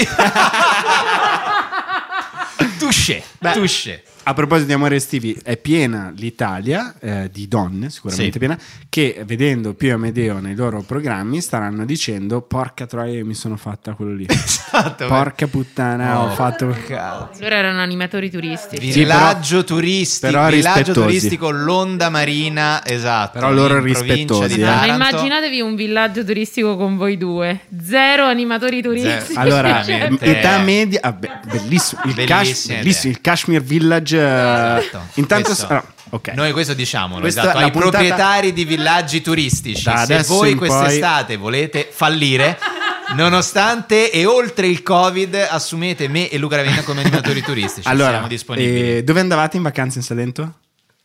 Touché, Beh, touché. A proposito di amore estivi, è piena l'Italia eh, di donne, sicuramente Sì. piena, che vedendo Pio e Amedeo nei loro programmi staranno dicendo porca troia io mi sono fatta quello lì. Esatto. porca puttana, ho Oh, fatto... Loro erano animatori turistici. Sì, Villaggio turistico, però villaggio turistico L'Onda Marina, esatto. Però loro rispettosi, eh. Ma immaginatevi un villaggio turistico con voi due, zero animatori turistici. Allora, Veramente. età media, ah, beh, bellissimo, il, Cash- bellissimo, il Kashmir Village. Eh, Esatto. intanto, Questo- ah, ok. Noi questo diciamolo Questa- esatto, ai puntata- proprietari di villaggi turistici. Da Se voi in poi- quest'estate volete fallire, nonostante e oltre il Covid, assumete me e Luca Ravenna come animatori turistici. allora, siamo disponibili. eh, dove andavate in vacanza in Salento?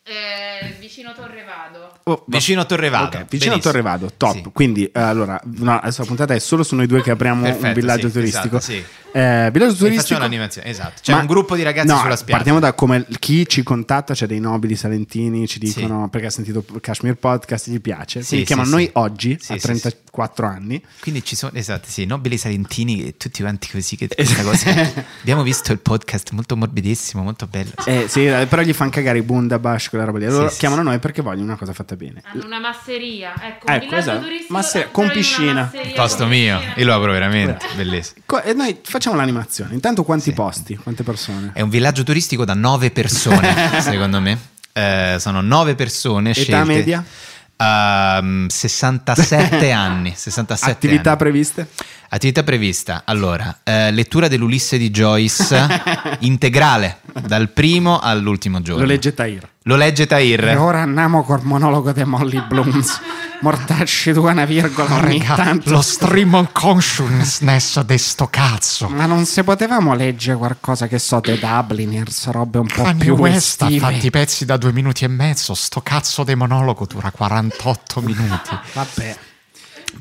Eh, vicino Torrevado. Oh, Vicino a Torrevado. Ok, vicino Benissimo. a Torrevado, top. Sì. Quindi, eh, allora, no, adesso la puntata è solo su noi due che apriamo un Perfetto, villaggio sì, turistico. esatto, sì. Eh, villaggio turistico. facciamo l'animazione, esatto. C'è Ma- un gruppo di ragazzi no, sulla spiaggia. Partiamo da come chi ci contatta, c'è dei nobili salentini, ci dicono perché ha sentito Kashmir Podcast, gli piace. Sì, Quindi chiamano noi oggi a sì, 34 anni. Quindi ci sono, esatto, sì, nobili salentini e tutti quanti così. Che. Abbiamo visto il podcast molto morbidissimo, molto bello. Eh, sì, eh, però gli fanno cagare i Bundabash, quella roba lì. Allora chiamano noi perché vogliono una cosa fatta bene. Hanno una masseria. Ecco, un Ecco, villaggio esatto. turistico Masseria- con piscina. Posto mio, io lo apro veramente, bellissimo. E noi facciamo l'animazione. Intanto quanti posti, quante persone? È un villaggio turistico da nove persone, secondo me. Eh, sono nove persone Età scelte. media? Ehm, 67 anni. 67 Attività anni. previste? Attività prevista. Allora, eh, lettura dell'Ulisse di Joyce integrale, dal primo all'ultimo giorno. Lo legge Tahir. Lo legge E Tahir. ora andiamo col monologo di Molly Blooms. Mortacci tu una virgola ogni tanto. Lo stream of consciousness di sto cazzo. Ma non se potevamo leggere qualcosa che so dei Dubliners, robe un po' Kanye più West ha estive. fatti i pezzi da due minuti e mezzo. Sto cazzo di monologo dura 48 minuti. Vabbè.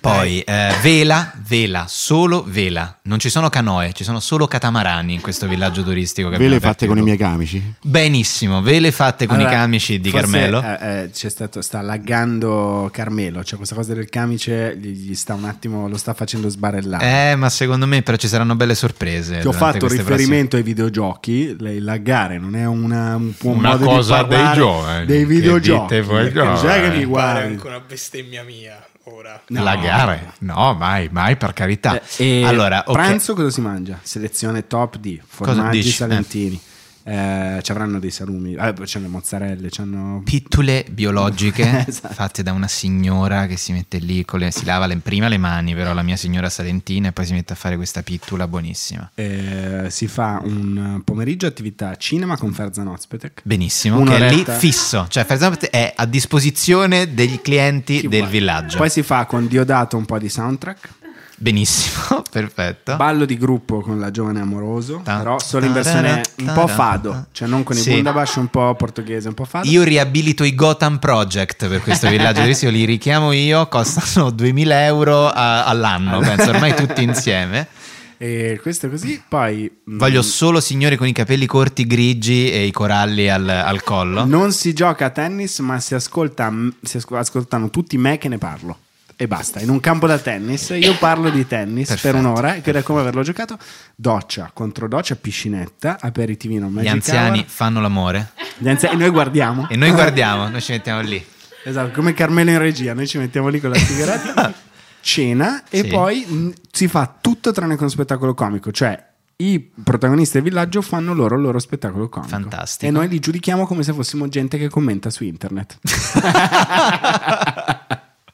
Poi eh, vela, vela, solo vela. Non ci sono canoe, ci sono solo catamarani in questo villaggio turistico. Che Ve le abbiamo fatte con i miei camici? Benissimo, vele fatte con Allora, i camici di forse, Carmelo. eh, eh, c'è stato, sta laggando Carmelo, cioè questa cosa del camice gli, gli sta un attimo, lo sta facendo sbarellare. Eh, ma secondo me però ci saranno belle sorprese. Ti ho fatto riferimento ai videogiochi, lei laggare non è una, un buon Una modo cosa dei giovani, dei che videogiochi. dite voi giovani. che mi pare guardi. anche una bestemmia mia ora. No. La gara? No, mai, mai per carità. Eh, e Allora, ok. pranzo cosa si mangia? Selezione top di formaggi dici? salentini. Eh, ci avranno dei salumi, eh, poi c'hanno le mozzarelle, c'hanno Pittule biologiche Esatto. fatte da una signora che si mette lì, le, si lava le- prima le mani, però la mia signora salentina, e poi si mette a fare questa pittula buonissima. Eh, si fa un pomeriggio attività cinema con Ferzan Ozpetek. Benissimo, che è lì Un'oretta. fisso, cioè per esempio è a disposizione degli clienti Chi del vuole. villaggio. Poi si fa con Diodato un po' di soundtrack. Benissimo, perfetto. Ballo di gruppo con la giovane amoroso, Ta- però solo in versione un po' fado, cioè non con i Sì. bundabash, un po' portoghese, un po' fado. Io riabilito i Gotham Project per questo villaggio turistico, li richiamo io, costano 2000 euro a- all'anno, penso ormai tutti insieme. E questo è così. Poi mm, Voglio solo signori con i capelli corti grigi e i coralli al, al collo. non si gioca a tennis, ma si, ascolta, si asco- ascoltano tutti me che ne parlo. E basta, in un campo da tennis io parlo di tennis Perfetto. per un'ora, che è come averlo giocato. Doccia contro doccia, piscinetta, aperitivino, Gli anziani hour. fanno l'amore Gli anziani, e noi guardiamo. e noi guardiamo, noi ci mettiamo lì. Esatto, come Carmelo in regia, noi ci mettiamo lì con la sigaretta, cena e Sì. poi mh, si fa tutto tranne che uno spettacolo comico, cioè i protagonisti del villaggio fanno loro il loro spettacolo comico. Fantastico. E noi li giudichiamo come se fossimo gente che commenta su internet.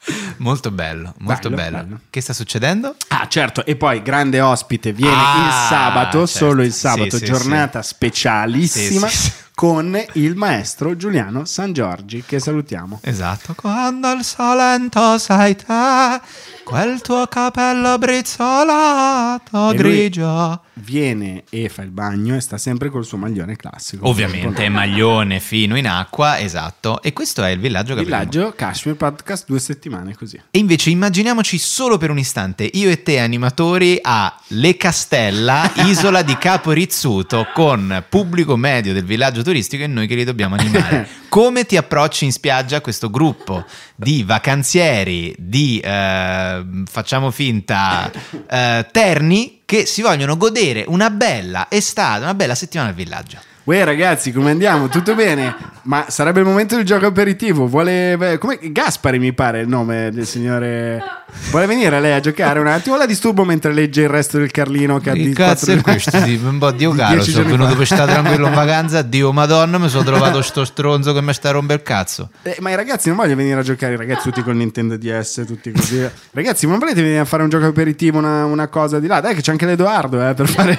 Molto bello, molto Bello, bello. bello. Che sta succedendo? Ah, certo, e poi grande ospite viene Ah, il sabato, certo. solo il Sì, sabato, sì, giornata specialissima Sì, sì, sì. Con il maestro Giuliano San Giorgi che salutiamo. Esatto. Quando il Salento sei te, Quel tuo capello brizzolato E grigio. Viene e fa il bagno e sta sempre col suo maglione classico. Ovviamente, maglione fino in acqua, esatto. E questo è il villaggio che. Villaggio Kashmir Podcast due settimane così. E invece immaginiamoci solo per un istante, io e te animatori a Le Castella, isola di Capo Rizzuto, con pubblico medio del villaggio turistico e noi che li dobbiamo animare. Come ti approcci in spiaggia a questo gruppo di vacanzieri, di eh, facciamo finta eh, terni che si vogliono godere una bella estate, una bella settimana al villaggio? Uè ragazzi, come andiamo? Tutto bene? Ma sarebbe il momento del gioco aperitivo. Vuole. beh, Come Gaspari mi pare il nome del signore. Vuole venire lei a giocare un attimo? La disturbo mentre legge il resto del Carlino che ha Che di cazzo è quattro- questo? Sì, un po' Dio di caro, dieci sono giorni venuto fa. per stare tranquillo in vacanza, Dio madonna, mi sono trovato sto stronzo che mi sta a rompere il cazzo. Eh, ma i ragazzi non vogliono venire a giocare, i ragazzi tutti col Nintendo DS, tutti così. Ragazzi, non volete venire a fare un gioco aperitivo, una, una cosa di là? Dai, che c'è anche l'Edoardo eh, per fare.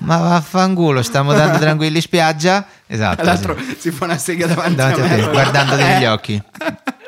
Ma vaffanculo, stiamo dando tranquilli spiaggia? Esatto. L'altro sì. si fa una sega davanti, Davanti a a te, Eh. negli occhi.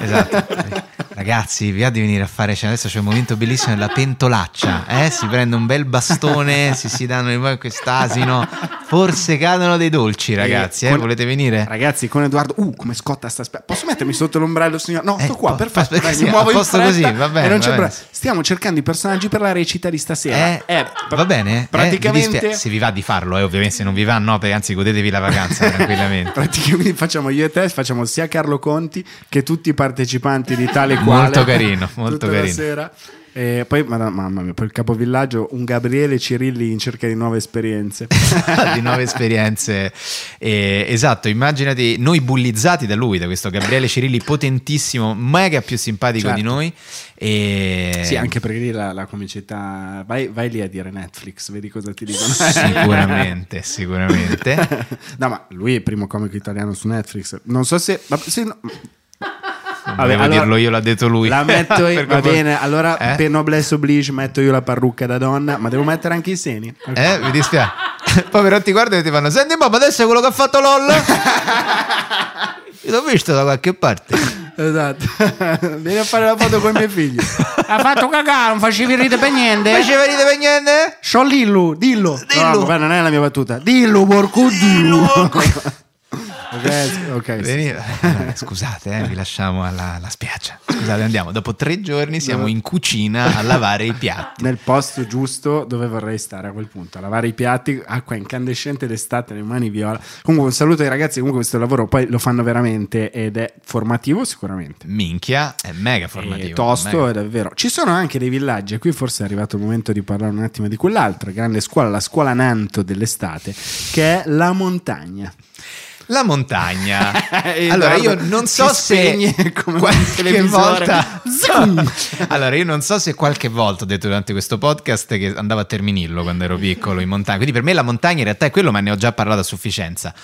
Esatto. Ragazzi, vi va di venire a fare. cioè, adesso c'è un momento bellissimo della pentolaccia. Eh? Si prende un bel bastone, si, si danno in quest'asino. Forse cadono dei dolci, ragazzi. Eh? con- Volete venire? Ragazzi, con Edoardo, uh, come scotta sta spia- Posso mettermi sotto l'ombrello, signor? No, Eh, sto qua, po- perfetto. Dai, sì, mi muovo posto così, va bene, problema. Stiamo cercando i personaggi per la recita di stasera. Eh, va bene? Eh, Praticamente. vi dispia- se vi va di farlo, eh, ovviamente, se non vi va, no, perché anzi godetevi la vacanza tranquillamente. Praticamente facciamo io e te, facciamo sia Carlo Conti che tutti i partecipanti di tale quale. Molto carino, molto carino. sera. E poi, madonna- mamma mia, poi il capovillaggio, un Gabriele Cirilli in cerca di nuove esperienze. di nuove esperienze. Eh, esatto, immaginati noi bullizzati da lui, da questo Gabriele Cirilli potentissimo, mega più simpatico Certo. di noi. E... Sì, anche perché lì la, la comicità. Vai, vai lì a dire Netflix, vedi cosa ti dicono. Sicuramente, sicuramente. no, ma lui è il primo comico italiano su Netflix. Non so se. ma- se no- Vabbè, volevo allora- dirlo io, l'ha detto lui. La metto Per va bene. Allora, Eh? per noblesse oblige, metto io la parrucca da donna, ma devo mettere anche i seni. Eh, mi dispiace. Poi però ti guardano e ti fanno: Senti, ma adesso è quello che ha fatto LOL? Io l'ho visto da qualche parte. Esatto. Vieni a fare la foto con i miei figli. Ha fatto cagare, non facevi ridere per niente. Invece venite per niente? Sciolillu, dillo. Dillo. No, non è la mia battuta. Dillo, porco dillo. ok, ok. Veni- Eh, Scusate, eh, vi lasciamo alla, alla spiaggia. Scusate, andiamo. Dopo tre giorni siamo in cucina a lavare i piatti. Nel posto giusto dove vorrei stare a quel punto, a lavare i piatti, acqua incandescente d'estate, le mani viola. Comunque un saluto ai ragazzi, comunque questo lavoro poi lo fanno veramente ed è formativo sicuramente. Minchia, è mega formativo. E tosto è davvero. Ci sono anche dei villaggi, e qui forse è arrivato il momento di parlare un attimo di quell'altra grande scuola, la scuola Nanto dell'estate, che è la montagna. La montagna. Allora, io non so se qualche volta. Allora, io non so se qualche volta ho detto durante questo podcast che andavo a Terminillo quando ero piccolo in montagna. Quindi per me la montagna in realtà è quello, ma ne ho già parlato a sufficienza.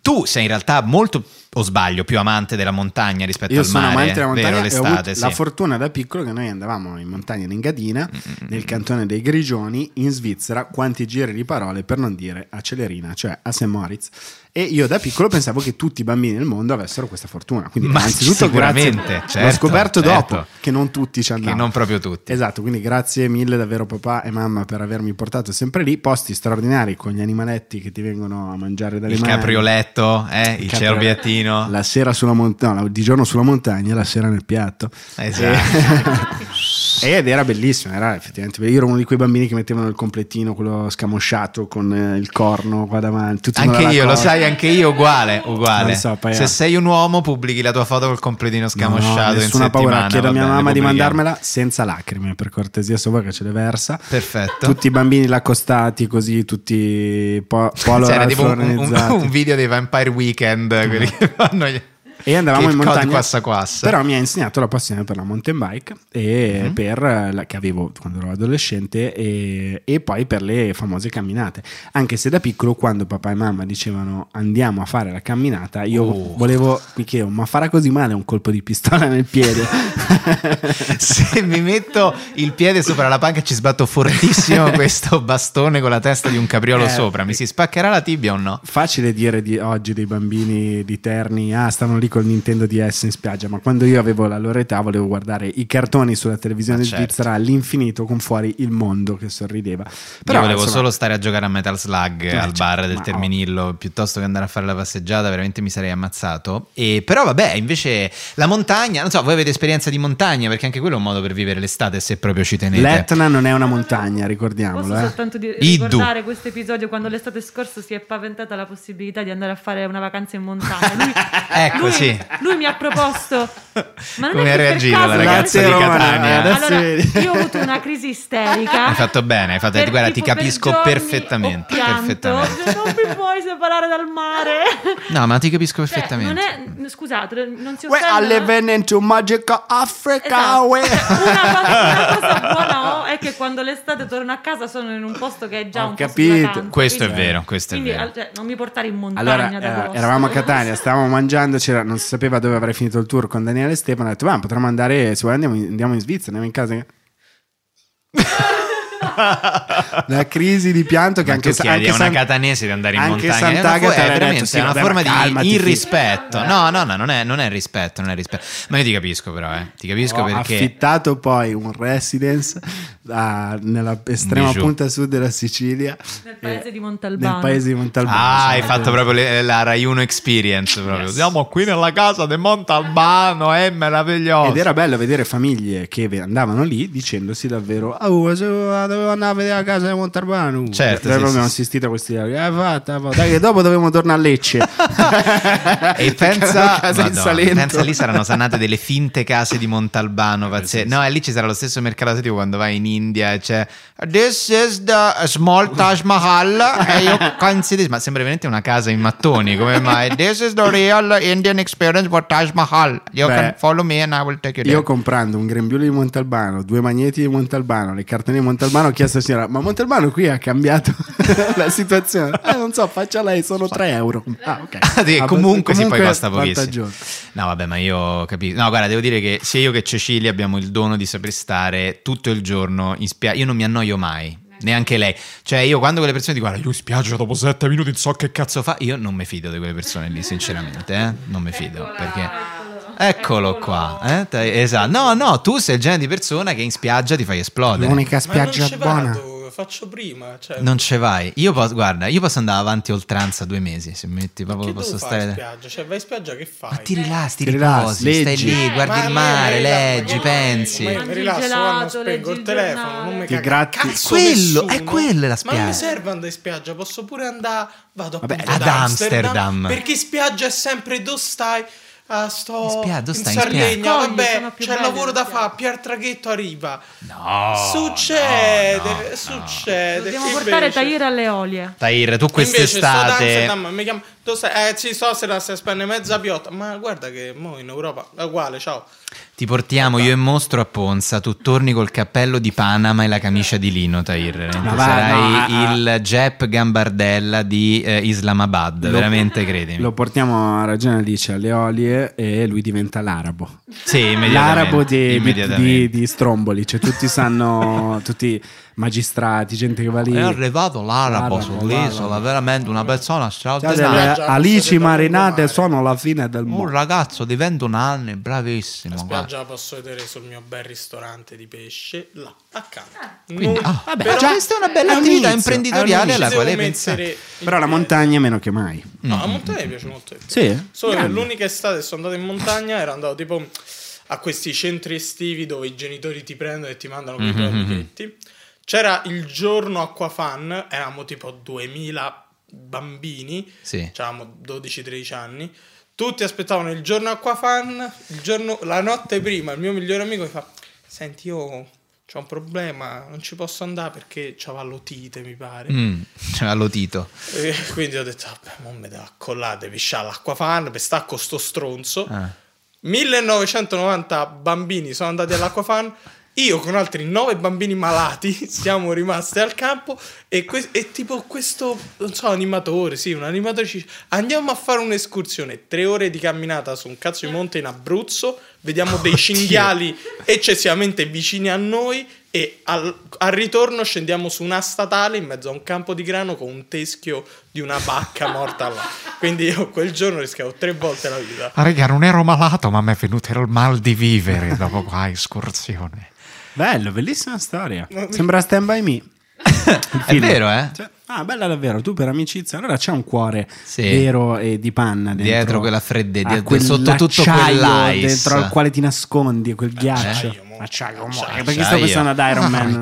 Tu sei in realtà molto, o sbaglio, più amante della montagna rispetto Io al sono mare. amante della montagna vero, l'estate, sì. la fortuna da piccolo che noi andavamo in montagna in Engadina, Mm, nel cantone dei Grigioni, in Svizzera, quanti giri di parole per non dire a Celerina, cioè a St. Moritz. E io da piccolo pensavo che tutti i bambini del mondo avessero questa fortuna. Quindi, Ma sicuramente, grazie. certo, L'ho scoperto certo. dopo che non tutti ci che andavano. non proprio tutti. Esatto, quindi grazie mille davvero papà e mamma per avermi portato sempre lì, posti straordinari con gli animaletti che ti vengono a mangiare dalle Il mani. caprioletto, eh, il caprioletto. Cerbiattino. La sera sulla montagna, no, di giorno sulla montagna, la sera nel piatto. Esatto. Ed era bellissimo, era effettivamente. Io ero uno di quei bambini che mettevano il completino, quello scamosciato con eh, il corno qua davanti. Anche io, lo sai, anche io uguale, uguale. So, Se eh. sei un uomo, pubblichi la tua foto col completino No, scamosciato no, nessuna paura. Chiedo a mia mamma di mandarmela senza lacrime, per cortesia, so voi che ce le versa. Perfetto. Tutti i bambini là accostati così, tutti po- polo C'era tipo un, un- un video dei Vampire Weekend, quelli che fanno gli- E andavamo in montagna. quassa quassa. Però mi ha insegnato la passione per la mountain bike e Mhm. per la, che avevo quando ero adolescente e, e poi per le famose camminate. Anche se da piccolo, quando papà e mamma dicevano andiamo a fare la camminata, io Oh. volevo, mi chiedevo, ma farà così male un colpo di pistola nel piede? Se mi metto il piede sopra la panca ci sbatto fortissimo questo bastone con la testa di un capriolo Eh, sopra, mi si spaccherà la tibia o no? Facile dire di oggi dei bambini di Terni, ah, stanno lì col Nintendo DS in spiaggia, ma quando io avevo la loro età volevo guardare i cartoni sulla televisione Ah, certo. svizzera all'infinito con fuori il mondo che sorrideva. Però Io volevo insomma, solo stare a giocare a Metal Slug Eh, al bar cioè, del ma- Terminillo piuttosto che andare a fare la passeggiata, veramente mi sarei ammazzato. E, però, vabbè, invece la montagna, non so, voi avete esperienza di montagna perché anche quello è un modo per vivere l'estate se proprio ci tenete. L'Etna non è una montagna, Posso ricordiamolo. Eh. soltanto di- ricordare questo episodio quando l'estate scorsa si è paventata la possibilità di andare a fare una vacanza in montagna. Lui, Ecco, lui- sì. Lui mi ha proposto. Ma non Come è per caso- la ragazza di Catania? Allora, io ho avuto una crisi isterica. Hai fatto bene, hai fatto, Per guarda, ti tipo per capisco giorni perfettamente. perfettamente. Non mi puoi separare dal mare. No, ma ti capisco Cioè, perfettamente. non è, scusate, non si We are offendono. living into magical Africa. Esatto. Una, cosa, una cosa buona è che quando l'estate torno a casa sono in un posto che è già Ho un capito. vacanza, Questo è quindi- vero, questo è quindi, vero. al- cioè, non mi portare in montagna Allora, eh, eravamo a Catania, stavamo mangiando, c'era- non si sapeva dove avrei finito il tour con Daniele Stefano. Ho detto, "Va, potremmo andare, se vuoi andiamo in, andiamo in Svizzera, andiamo in casa. La crisi di pianto che Ma anche, tu chiedi anche a una San- catanese di andare in anche montagna è una, Sant'Agata è aveva veramente detto, sì, è una vabbè, forma calmati, di irrispetto. No, no, no, non è, non è rispetto, non è rispetto. Ma io ti capisco però, eh. Ti capisco Ho perché... affittato poi un residence ah, nella estrema Bijou. punta sud della Sicilia, Nel paese eh, di Montalbano. nel paese di Montalbano. Ah, hai Cioè, fatto proprio le- la Rai 1 Experience proprio. Siamo qui nella casa di Montalbano, è meraviglioso. Ed era bello vedere famiglie che andavano lì dicendosi davvero: Oh, se dovevo andare a vedere la casa di Montalbano. Certo, sì, abbiamo sì. assistito a questi dialoghi. "Eh, fatta, fatta. Dai, che dopo dobbiamo tornare a Lecce. E pensa, Madonna, pensa lì saranno sanate delle finte case di Montalbano. pazze- No, e lì ci sarà lo stesso mercato tipo quando vai in India e c'è This is the small Taj Mahal. e io considero, ma sembra veramente una casa in mattoni. Come mai? This is the real Indian experience for Taj Mahal. You Beh, can follow me and I will take you there. Io comprando un grembiule di Montalbano, due magneti di Montalbano, le cartone di Montalbano, chiesto alla signora: Ma Montalbano qui ha cambiato la situazione? Eh, non so, faccia lei, sono 3 euro. Ah, ok. Sì, Ah, comunque, sì, poi comunque costa pochissimo. No, vabbè, ma io capisco. No, guarda, devo dire che sia io che Cecilia abbiamo il dono di saper stare tutto il giorno in spiaggia. Io non mi annoio mai. Neanche lei, cioè io quando quelle persone dicono "Guarda, io spiaggia dopo sette minuti non so che cazzo fa, io non mi fido di quelle persone lì, sinceramente, eh? non mi fido perché eccolo qua, eh? Te- esatto. No, no, tu sei il genere di persona che in spiaggia ti fai esplodere. L'unica Ma non spiaggia ci buona. vado, faccio prima. Cioè, Non ce vai. Io posso, guarda, io posso andare avanti oltranza due mesi, se metti proprio che posso devo fare in stare spiaggia? Cioè, vai in spiaggia che fai? Ma ti rilassi, ti Ti rilassi, riposi, stai leggi. lì, guardi Ma- il ma- mare, ma- leggi, ma- pensi. Ma io Mangi mi il rilasso, gelato, quando spengo il il telefono, giornale. non mi Ti caga gratti- cazzo Quello, nessuno. è quella la Ma non mi spiaggia. serve andare in spiaggia, posso pure andare, vado Vabbè, appunto ad Amsterdam. Perché in spiaggia è sempre dove stai? Ah, sto In stai in Sardegna? Cogli vabbè, c'è il belle lavoro da fare, Pier Traghetto arriva. No. Succede, no, no. succede. Dobbiamo Invece- portare Tahir alle olie. Tahir, tu Invece sto quest'estate Amsterdam, mi chiama, dove stai? Eh sì, so se la stai spendendo mezza piotta, ma guarda che mo in Europa è uguale, ciao. ti portiamo io e Mostro a Ponza, tu torni col cappello di Panama e la camicia di lino, Tahir. Sarai no, ah, ah. il Jep Gambardella di eh, Islamabad, Lo- veramente credimi. Lo portiamo a ragione dice alle olie e lui diventa l'arabo. sì, immediatamente. L'arabo di, di- di Stromboli, cioè tutti sanno, tutti magistrati, gente che va lì. È arrivato l'arabo L'arabo, sull'isola, l'arabo. veramente una persona Cioè, straordinaria. Già, alici marinate sono la fine del Un mondo. ragazzo di 21 anni, bravissimo. La spiaggia la posso vedere sul mio bel ristorante di pesce, là, accanto. Quindi, Non- ah, vabbè, però- già questa è una bella è un attività inizio, imprenditoriale un alla quale pensare. Però la montagna meno che mai. No, la montagna mi piace molto. Sì? Solo che l'unica estate che sono andato in montagna era andato tipo a questi centri estivi dove i genitori ti prendono e ti mandano con i tuoi amichetti. C'era il giorno acquafan, eravamo tipo 2000 bambini, Sì. avevamo 12-13 anni. Tutti aspettavano il giorno acquafan, il giorno, la notte prima il mio migliore amico mi fa "Senti, io ho un problema, non ci posso andare perché c'aveva l'otite, mi pare". Mm, cioè, allo Tito. E quindi ho detto, vabbè, mo mi devo accollare, sciare l'acquafan per stare con sto stronzo. Ah. 1990 bambini sono andati all'acquafan. Io con altri 9 bambini malati siamo rimasti al campo e, que- e tipo questo, non so, animatore, sì, un animatore ci dice, andiamo a fare un'escursione, tre ore di camminata su un cazzo di monte in Abruzzo vediamo dei cinghiali eccessivamente vicini a noi e al, al ritorno scendiamo su una statale in mezzo a un campo di grano con un teschio di una vacca morta là. Quindi io quel giorno rischiavo tre volte la vita. Ah, raga, non ero malato, ma mi è venuto il mal di vivere dopo qua escursione. Bello, bellissima storia. Sembra Stand By Me. È vero, eh? Cioè, ah, bella davvero. Tu per amicizia. Allora c'è un cuore Sì. vero e di panna dentro. Dietro quella fredde- a dietro- quel sotto tutto acciaio quell'ice. Dentro al quale ti nascondi, quel ghiaccio. Acciaio, mo. Acciaio, mo. Acciaio. Perché sto pensando ad Iron Man.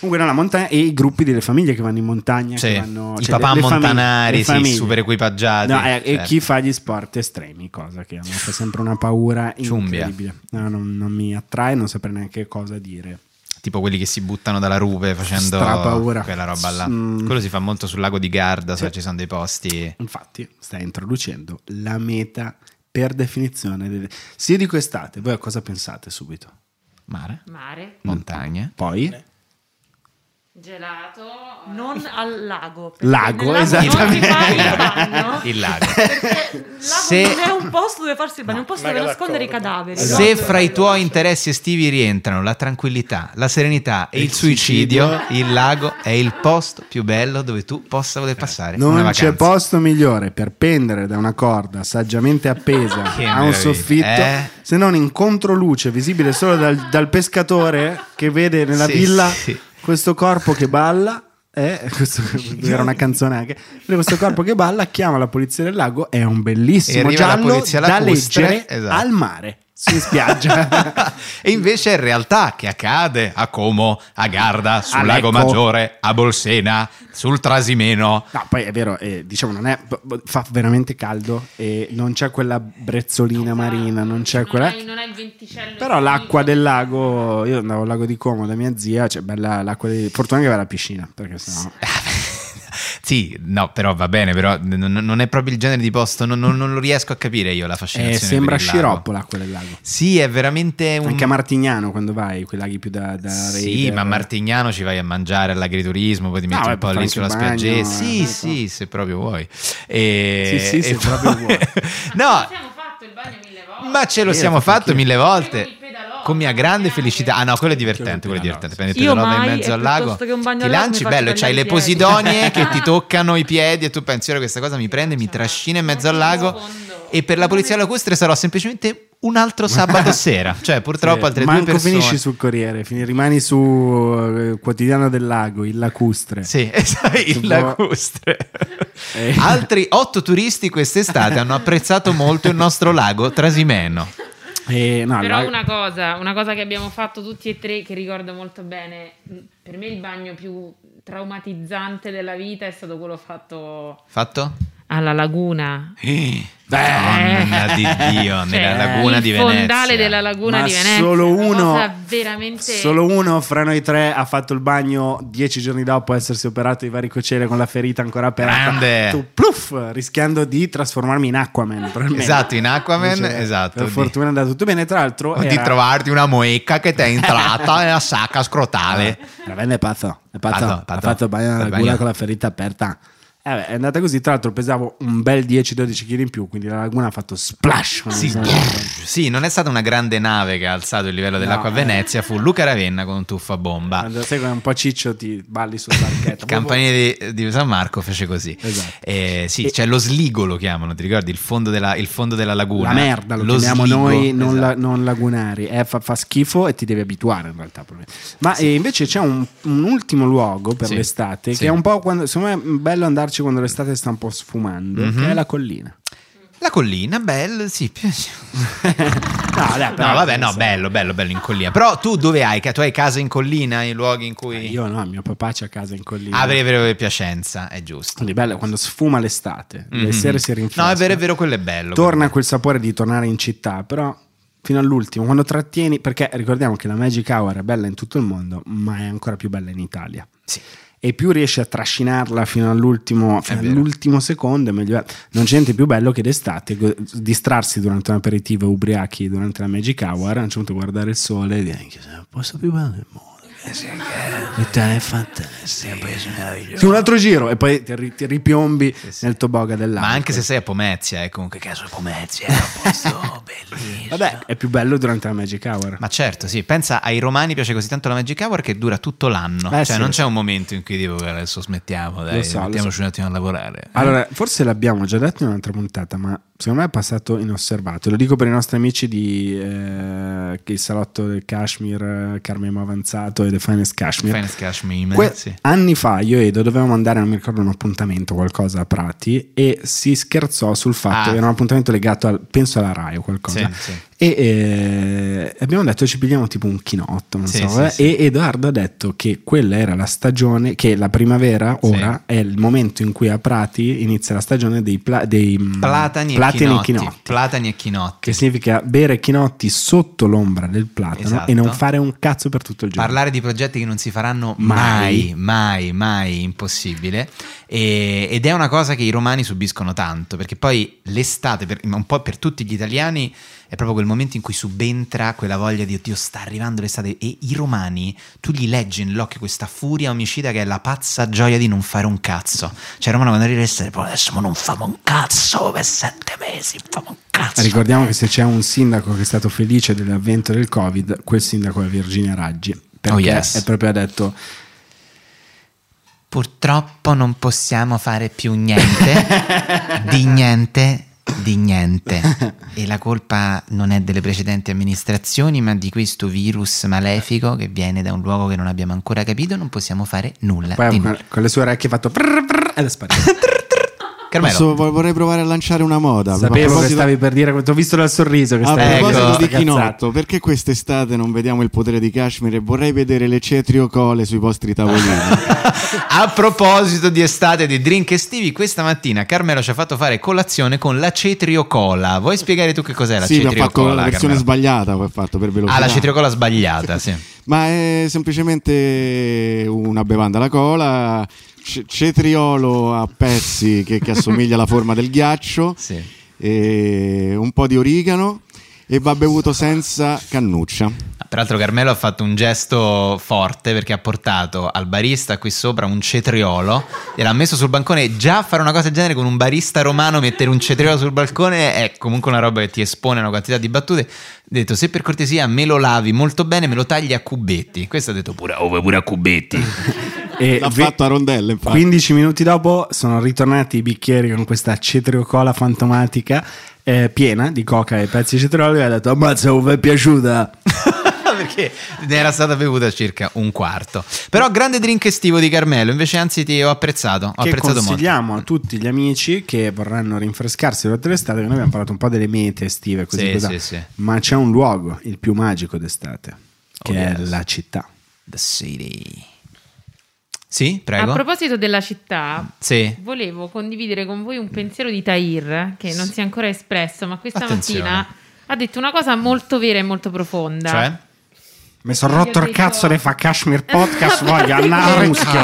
Comunque, no, la montagna e i gruppi delle famiglie che vanno in montagna. Sì. che vanno, I cioè, papà le- le famiglie- montanari, le sì, famiglie. super equipaggiati. No, eh, e certo. chi fa gli sport estremi, cosa che a me fa sempre una paura incredibile. No, non, non mi attrae, non saprei neanche cosa dire. Tipo quelli che si buttano dalla rupe facendo Strapaura. quella roba là. Mm. Quello si fa molto sul lago di Garda, se Sì. ci sono dei posti. Infatti, stai introducendo la meta per definizione. delle- Se io dico estate, voi a cosa pensate subito? Mare, Mare, montagne. Poi? Gelato, Non al lago. Lago, esattamente. il. Il lago. Perché il lago Se- non è un posto dove farsi il bagno, è un posto dove nascondere i cadaveri. Esatto. Se fra i tuoi interessi estivi rientrano la tranquillità, la serenità e il, Il suicidio, suicidio. il lago è il posto più bello dove tu possa voler passare una Non c'è posto migliore per pendere da una corda saggiamente appesa Che a un meraviglia. soffitto, Eh? se non in controluce, visibile solo dal, dal pescatore che vede nella Sì, villa sì. Questo corpo che balla. eh, questo, era una canzone anche. Questo corpo che balla, chiama la polizia del lago. È un bellissimo giallo da leggere esatto. al mare, in spiaggia. e invece è realtà che accade a Como, a Garda, sul A Lago Lecco. Maggiore, a Bolsena, sul Trasimeno. No, poi è vero, eh, diciamo, non è, fa veramente caldo e non c'è quella brezzolina marina, non c'è non quella... hai, non hai il venticello. Però l'acqua del lago, io andavo al lago di Como da mia zia, cioè bella l'acqua di... Fortuna che aveva la piscina, perché sennò... Sì, no, però va bene, però n- non è proprio il genere di posto, non, non- non lo riesco a capire io la fascinazione. Eh, sembra per il lago. sciroppo l'acqua del lago. Sì, è veramente un... Anche a Martignano quando vai, quei laghi più da... da Sì, raider. ma a Martignano ci vai a mangiare all'agriturismo, poi ti No, metti vai un po' lì sulla spiaggetta. bagno, Sì, eh, sì, se proprio vuoi. E- Sì, sì, se e proprio poi- vuoi. no, Ci siamo fatto il bagno mille volte. ma ce lo Sì, siamo fatto fatto mille volte. Con mia grande felicità. Ah no, quello è divertente, quello è divertente. Prendi il Io pedalò vai in mezzo al lago. piuttosto che un bagno Ti lanci, bello, c'hai le posidonie che ti toccano i piedi e tu pensi ora questa cosa mi prende, mi trascina in mezzo al lago. E per la polizia lacustre sarò semplicemente un altro sabato sera. Cioè, purtroppo Sì, altre manco due persone. finisci sul Corriere, fini- rimani su eh, Quotidiano del Lago, il lacustre. Sì, esatto, il lacustre. Eh. Altri otto turisti quest'estate hanno apprezzato molto il nostro lago Trasimeno. E, no, Però la- una cosa, una cosa che abbiamo fatto tutti e tre che ricordo molto bene, per me il bagno più traumatizzante della vita è stato quello fatto Fatto? Alla laguna. Donna di Dio, Cioè, nella laguna il di Venezia. fondale della laguna Ma di Venezia. solo uno, veramente solo uno fra noi tre ha fatto il bagno dieci giorni dopo essersi operato di varicocele con la ferita ancora aperta. Grande. Tu, pluff, rischiando di trasformarmi in Aquaman. Esatto, in Aquaman, Invece, esatto. Per Di- fortuna è andato tutto bene. Tra l'altro, O di era- trovarti una moecca che ti è entrata nella sacca scrotale. Veramente è pazzo, è pazzo. Pazzo, Ha pazzo. fatto il bagno nella Il bagno. con la ferita aperta. Eh beh, è andata così. Tra l'altro, pesavo un bel 10-12 kg in più. Quindi la laguna ha fatto splash. Sì, sì, non è stata una grande nave che ha alzato il livello dell'acqua No, a eh. Venezia, fu Luca Ravenna con un tuffo a bomba. Quando sei un po' ciccio, ti balli sul barchetto. Il campanile di, di San Marco fece così. Esatto. Eh, sì, c'è lo sligo lo chiamano, ti ricordi? Il fondo della, il fondo della laguna. La merda lo, Lo chiamiamo sligo, noi, non, esatto. la- non lagunari. Eh, fa, fa schifo e ti devi abituare in realtà. Ma eh, invece c'è un, un ultimo luogo per Sì. l'estate Sì. che è un po' quando, secondo me è bello andarci quando l'estate sta un po' sfumando, Mhm. che è la collina. La collina, bello, sì. No, dai, No, vabbè, no, bello, bello, bello in collina. Però tu dove hai? Tu hai casa in collina, i luoghi in cui... Eh, Io no, mio papà c'ha casa in collina. Ah, vero, vero, Piacenza, è giusto. Quindi bello quando sfuma l'estate, le Mhm. sere si rinfresca. No, è vero, è vero, quello è bello. Torna quel sapore di tornare in città, però fino all'ultimo, quando trattieni, perché ricordiamo che la Magic Hour è bella in tutto il mondo, ma è ancora più bella in Italia. Sì. E più riesci a trascinarla fino all'ultimo, fino all'ultimo secondo, è meglio è. Non c'è niente più bello che d'estate distrarsi durante un aperitivo ubriachi durante la Magic Hour, a un certo punto guardare il sole e dire posto più bello del mondo. L'Italia è fantastica. Sì, un altro giro e poi ti, ri- ti ripiombi nel toboga dell'acqua. Ma anche se sei a Pomezia, eh, comunque caso Pomezia è un posto bellissimo. Vabbè, è più bello durante la Magic Hour. Ma certo, sì, pensa ai romani piace così tanto la Magic Hour che dura tutto l'anno. Eh, cioè, sì. non c'è un momento in cui dico "Guarda, adesso smettiamo, dai, so, mettiamoci so. un attimo a lavorare. Allora, forse l'abbiamo già detto in un'altra puntata, ma secondo me è passato inosservato. Lo dico per i nostri amici di eh, il salotto del Kashmir, eh, Carmemo Avanzato e The Finest Kashmir. Finest Cash Meme, Que- sì. Anni fa io e Edo dovevamo andare, non mi ricordo, un appuntamento, qualcosa a Prati, e si scherzò sul fatto Ah. che era un appuntamento legato, al, penso alla RAI o qualcosa. Sì, sì. E eh, abbiamo detto ci pigliamo tipo un chinotto, Sì, so, sì, eh, sì. e Edoardo ha detto che quella era la stagione, che la primavera ora è il momento in cui a Prati inizia la stagione dei, pla- dei mm, Platani, platani e e chinotti. chinotti. Platani e chinotti. Che significa bere chinotti sotto l'ombra del platano Esatto. e non fare un cazzo per tutto il giorno. Parlare di progetti che non si faranno Mai. mai, mai, mai, impossibile. E- ed è una cosa che i romani subiscono tanto, perché poi l'estate, per- ma un po' per tutti gli italiani, è proprio quel momento in cui subentra quella voglia di oddio, sta arrivando l'estate. E i romani, tu gli leggi nell'occhio questa furia omicida che è la pazza gioia di non fare un cazzo. Cioè, i romani quando arriva l'estate, poi adesso ma non famo un cazzo per sette mesi, famo un cazzo. Ricordiamo che se c'è un sindaco che è stato felice dell'avvento del Covid, quel sindaco è Virginia Raggi. Perché Oh, yes. è proprio ha detto Purtroppo non possiamo fare più niente, di niente, di niente. E la colpa non è delle precedenti amministrazioni, ma di questo virus malefico che viene da un luogo che non abbiamo ancora capito. Non possiamo fare nulla. poi con, nulla. con le sue orecchie ha fatto prrr, prrr, ed è sparito. Carmelo, vorrei provare a lanciare una moda. Sapevo a che proposito, stavi per dire, ti ho visto dal sorriso che a stavi Ecco. proposito questa di chinotto, perché quest'estate non vediamo il potere di Kashmir e vorrei vedere le cetriocole sui vostri tavolini. a proposito di estate e di drink estivi, questa mattina Carmelo ci ha fatto fare colazione con la cetriocola. Vuoi spiegare tu che cos'è la sì, mi ha fatto cetriocola? la versione Carmelo? sbagliata, ha fatto per velocità. Ah, la cetriocola sbagliata, sì. Ma è semplicemente una bevanda alla cola, c- cetriolo a pezzi che, che assomiglia alla forma del ghiaccio, Sì. un po' di origano e va bevuto senza cannuccia. Peraltro Carmelo ha fatto un gesto forte perché ha portato al barista qui sopra un cetriolo e l'ha messo sul bancone. Già fare una cosa del genere con un barista romano, mettere un cetriolo sul balcone è comunque una roba che ti espone a una quantità di battute. Ha detto se per cortesia me lo lavi molto bene, me lo tagli a cubetti. Questo ha detto pure, oh, pure a cubetti. E L'ha ve- fatto a rondelle, infatti. 15 minuti dopo sono ritornati i bicchieri con questa cetriocola fantomatica eh, piena di coca e pezzi di cetriolo e ha detto ammazza, vi è piaciuta? perché ne era stata bevuta circa un quarto. Però grande drink estivo di Carmelo, invece anzi ti ho apprezzato, ho che apprezzato molto. consigliamo a tutti gli amici che vorranno rinfrescarsi durante l'estate, che noi abbiamo parlato un po' delle mete estive, così Sì, così. sì, sì. ma c'è un luogo, il più magico d'estate, che Oh, è yes. la città. The City. Sì, prego. A proposito della città, Sì. volevo condividere con voi un pensiero di Tahir che non si è ancora espresso, ma questa Attenzione. mattina ha detto una cosa molto vera e molto profonda. Cioè? Mi sono rotto il detto- cazzo di fa Kashmir Podcast, voglio andare a muschio.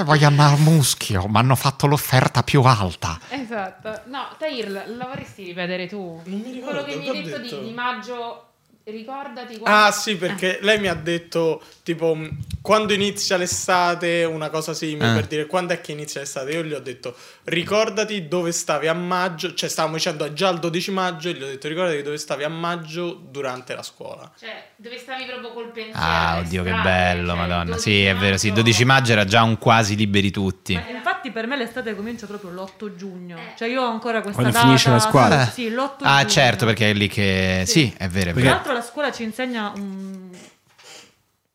Eh, voglio andare al muschio, mi hanno fatto l'offerta più alta. Esatto. No, Tahir, la vorresti ripetere tu? Ricordo, Quello che mi hai detto, detto? Di, di maggio, ricordati quando... Ah sì, perché lei mi ha detto tipo mh, quando inizia l'estate, una cosa simile Ah. per dire quando è che inizia l'estate. Io gli ho detto ricordati dove stavi a maggio, cioè stavamo dicendo già il 12 maggio e gli ho detto ricordati dove stavi a maggio durante la scuola. Cioè, dove stavi proprio col pensiero? Ah, oddio, che bello, cioè, madonna. 12 Sì, è vero, sì, il maggio- 12 maggio era già un quasi liberi tutti. Ma Infatti per me l'estate comincia proprio l'8 giugno. Eh. Cioè io ho ancora questa Quando data. finisce la scuola. Sì, l'8 Ah, giugno. certo, perché è lì che... Sì, è vero, è Tra l'altro la scuola ci insegna mm,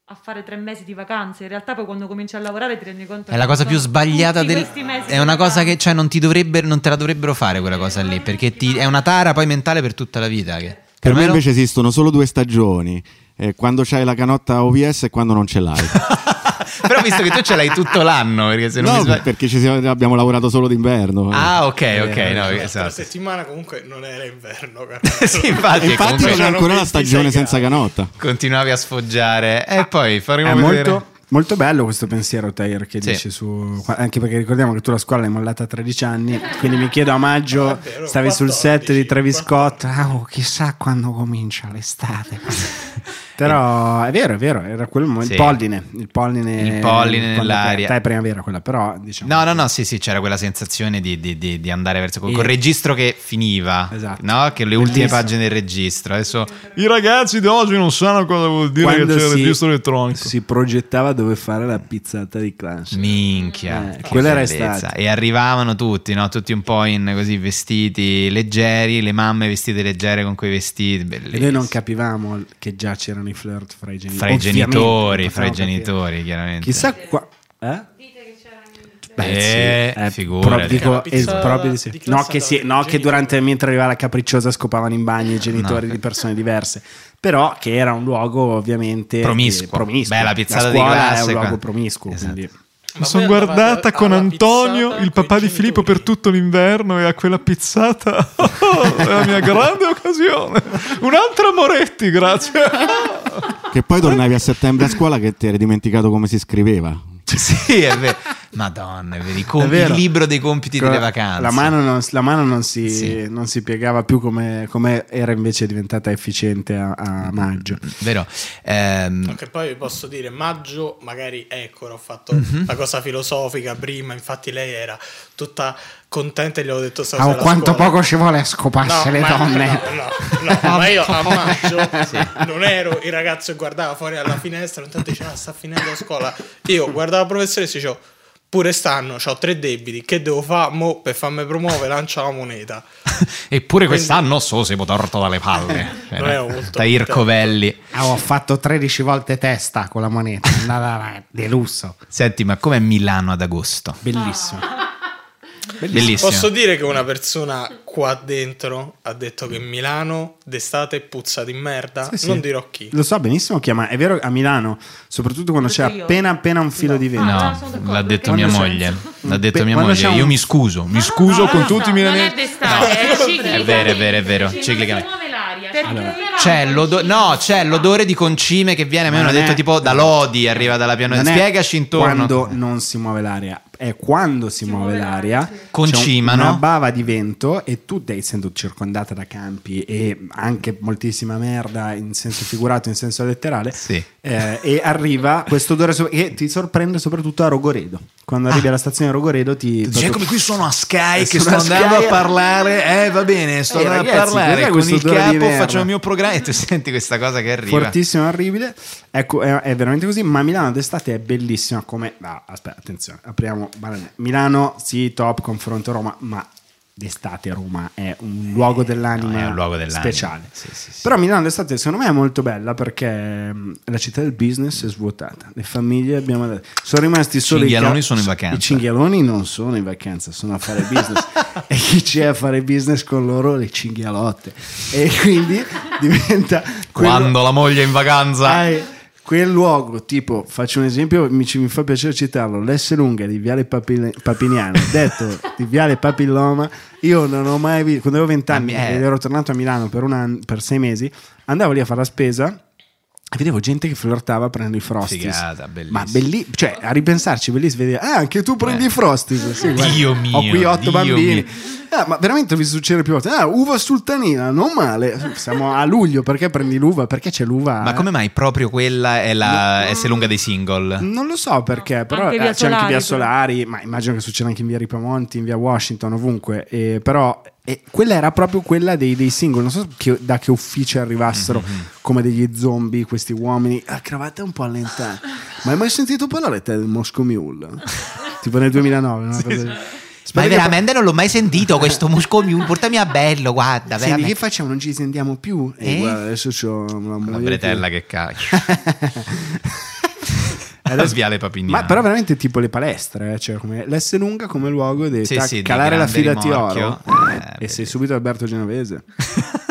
a fare tre mesi di vacanze. In realtà poi quando cominci a lavorare ti rendi conto È la cosa più sbagliata del... questi mesi È una cosa che cioè, non, ti dovrebbero, non te la dovrebbero fare quella cosa lì, perché ti- è una tara poi mentale per tutta la vita. Che... Per me invece esistono solo due stagioni, eh, quando c'hai la canotta OVS e quando non ce l'hai. Però visto che tu ce l'hai tutto l'anno, perché se non no, mi sbaglio... perché ci siamo- abbiamo lavorato solo d'inverno. Ah, ok, ok, no, L'altra esatto. settimana comunque non era inverno, sì, infatti, Infatti comunque non è ancora la 26 stagione senza canotta. continuavi a sfoggiare e poi faremo È vedere... molto, molto bello questo pensiero, Tair, che Sì. dici su. Anche perché ricordiamo che tu la scuola l'hai mollata a 13 anni, quindi mi chiedo a maggio È vero, stavi sul 14, set di Travis Scott. Ah, oh, chissà quando comincia l'estate. Però è vero, è vero, era quel momento. Sì. Il polline, il polline, Il polline nell'aria. Te è primavera quella, però diciamo. No, no, no, sì, sì, c'era quella sensazione di, di- di- di andare verso col, E- col registro che finiva, Esatto. no? Che le ultime Bellissimo. pagine del registro. Adesso I ragazzi di oggi non sanno cosa vuol dire Quando che c'è il si- registro elettronico. Si progettava dove fare la pizzata di classe. minchia, Eh, quella era estate. E arrivavano tutti, no? Tutti un po' in così vestiti leggeri, le mamme vestite leggere con quei vestiti, E bellissimo. noi non capivamo che già c'erano i flirt fra i genitori. fra i genitori, fra i genitori, chiaramente. Chissà qua. Eh? Eh, Eh, figurati. pro- dico, La pizza eh, proprio di sì. di No, che, sì, andava no, che durante mentre arrivava la capricciosa scopavano in bagno i genitori No. di persone diverse. Però che era un luogo ovviamente Promiscuo. eh, promiscuo. Beh, la pizzata di scuola classe è un luogo promiscuo. Esatto. quindi- Mi sono guardata con Antonio, il papà di Filippo, per tutto l'inverno e a quella pizzata è la mia grande occasione. Un altro Moretti, grazie. Che poi tornavi a settembre a scuola che ti eri dimenticato come si scriveva. Sì, è vero. Madonna, vedi, com- il libro dei compiti Con- delle vacanze. La mano non, la mano non si, Sì. non si piegava più come, come era invece diventata efficiente a, a maggio. Vero. Ehm, No, che poi vi posso dire, maggio, magari ecco, ho fatto Mhm. la cosa filosofica prima, infatti lei era tutta contenta e gli avevo detto sta Oh, quanto scuola. poco ci vuole a scoparsi le ma- donne. No, no, no, ma io a maggio non ero il ragazzo che guardava fuori alla finestra, intanto diceva "Ah, sta finendo la scuola. Io guardavo il professore e dicevo pure stanno, ho tre debiti, che devo fare mo per farmi promuovere, lancia la moneta. Eppure quest'anno so siamo torto dalle palle. Non ero molto da Ircovelli. Ah, ho fatto 13 volte testa con la moneta. È andata di lusso. Senti, ma com'è Milano ad agosto? Bellissimo. Bellissimo. Posso dire che una persona qua dentro ha detto che Milano d'estate puzza di merda? Sì, sì. Non dirò chi. Lo so benissimo chi ma è vero a Milano, soprattutto quando c'è Detto io? appena appena un filo di vento. Ah, No, sono d'accordo, l'ha detto mia c'è- moglie. L'ha detto Beh, mia moglie. c'è un- Io mi scuso, mi scuso Scuso con No, tutti i non è milanesi. d'estate, è vero, è vero, è vero, Ci ciclicamente. muove l'aria. Perché Allora, C'è l'odore, no, c'è l'odore di concime che viene. A me hanno detto tipo da Lodi, arriva dalla è Spiegaci intorno. Quando non si muove l'aria, è quando si, muove, muove l'aria. l'aria, sì. Un- no? Una bava di vento e tu, essendo circondata da campi e anche moltissima merda in senso figurato, in senso letterale, Sì. eh, e arriva questo odore so- che ti sorprende soprattutto a Rogoredo. Quando arrivi alla stazione Rogoredo ti... Dice, proprio- eccomi qui sono a Sky Eh, che sto andando Sky. a parlare. Eh, va bene, sto Eh, andando ragazzi, a parlare con il capo, faccio il mio programma e tu senti questa cosa che arriva. Fortissimo, orribile. Ecco, è, è veramente così. Ma Milano d'estate è bellissima. Come. ah, aspetta, attenzione, apriamo. Milano, sì, top, confronto Roma, ma d'estate Roma è un luogo dell'anima No, un luogo dell'anima. speciale. Sì, sì, sì. Però Milano d'estate secondo me è molto bella perché mh, la città del business è svuotata. Le famiglie abbiamo detto. Sono rimasti solo i cinghialoni sono in vacanza. I cinghialoni non sono in vacanza, sono a fare business. e chi c'è a fare business con loro? Le cinghialotte. E quindi diventa quello- Quando la moglie è in vacanza. hai quel luogo, tipo, faccio un esempio, mi, mi fa piacere citarlo, l'S lunga di Viale Papil- Papiniano, detto di Viale Papilloma, io non ho mai visto, quando avevo vent'anni Ah, eh. ero tornato a Milano per, un anno- per sei mesi, andavo lì a fare la spesa e vedevo gente che flirtava prendendo i. Figata, bellissimo. Ma belli, cioè a ripensarci, bellissimo vedere, ah, anche tu prendi Eh. i frosties. Sì, Dio mio, Ho qui otto Dio bambini. Ah, ma veramente ho visto succedere più volte. Ah, uva sultanina, non male. Siamo a luglio, perché prendi l'uva? Perché c'è l'uva? Ma come mai proprio quella è la S lunga dei single? Non lo so perché, però Anche eh, c'è anche via. Solari, ma immagino che succeda anche in via Ripamonti, in via Washington, ovunque. E però e quella era proprio quella dei, dei single. Non so che- da che uffici arrivassero Mm-hmm. come degli zombie, questi uomini. La cravatta è un po' allentata. Ma hai mai sentito parlare te del Moscow Mule? tipo nel 2009. una cosa del- Ma Spero che- veramente non l'ho mai sentito questo musco mule. Portami a bello, guarda. Senti, che veramente. facciamo? Non ci sentiamo più? E Eh? guarda, adesso c'ho una bretella che- che cacchio. Adesso- Viale Papignano. Ma però veramente tipo le palestre, eh, cioè come l'S lunga come luogo di Sì, sì, di calare la fila di rimorchio. oro Eh, e sei subito Alberto Genovese.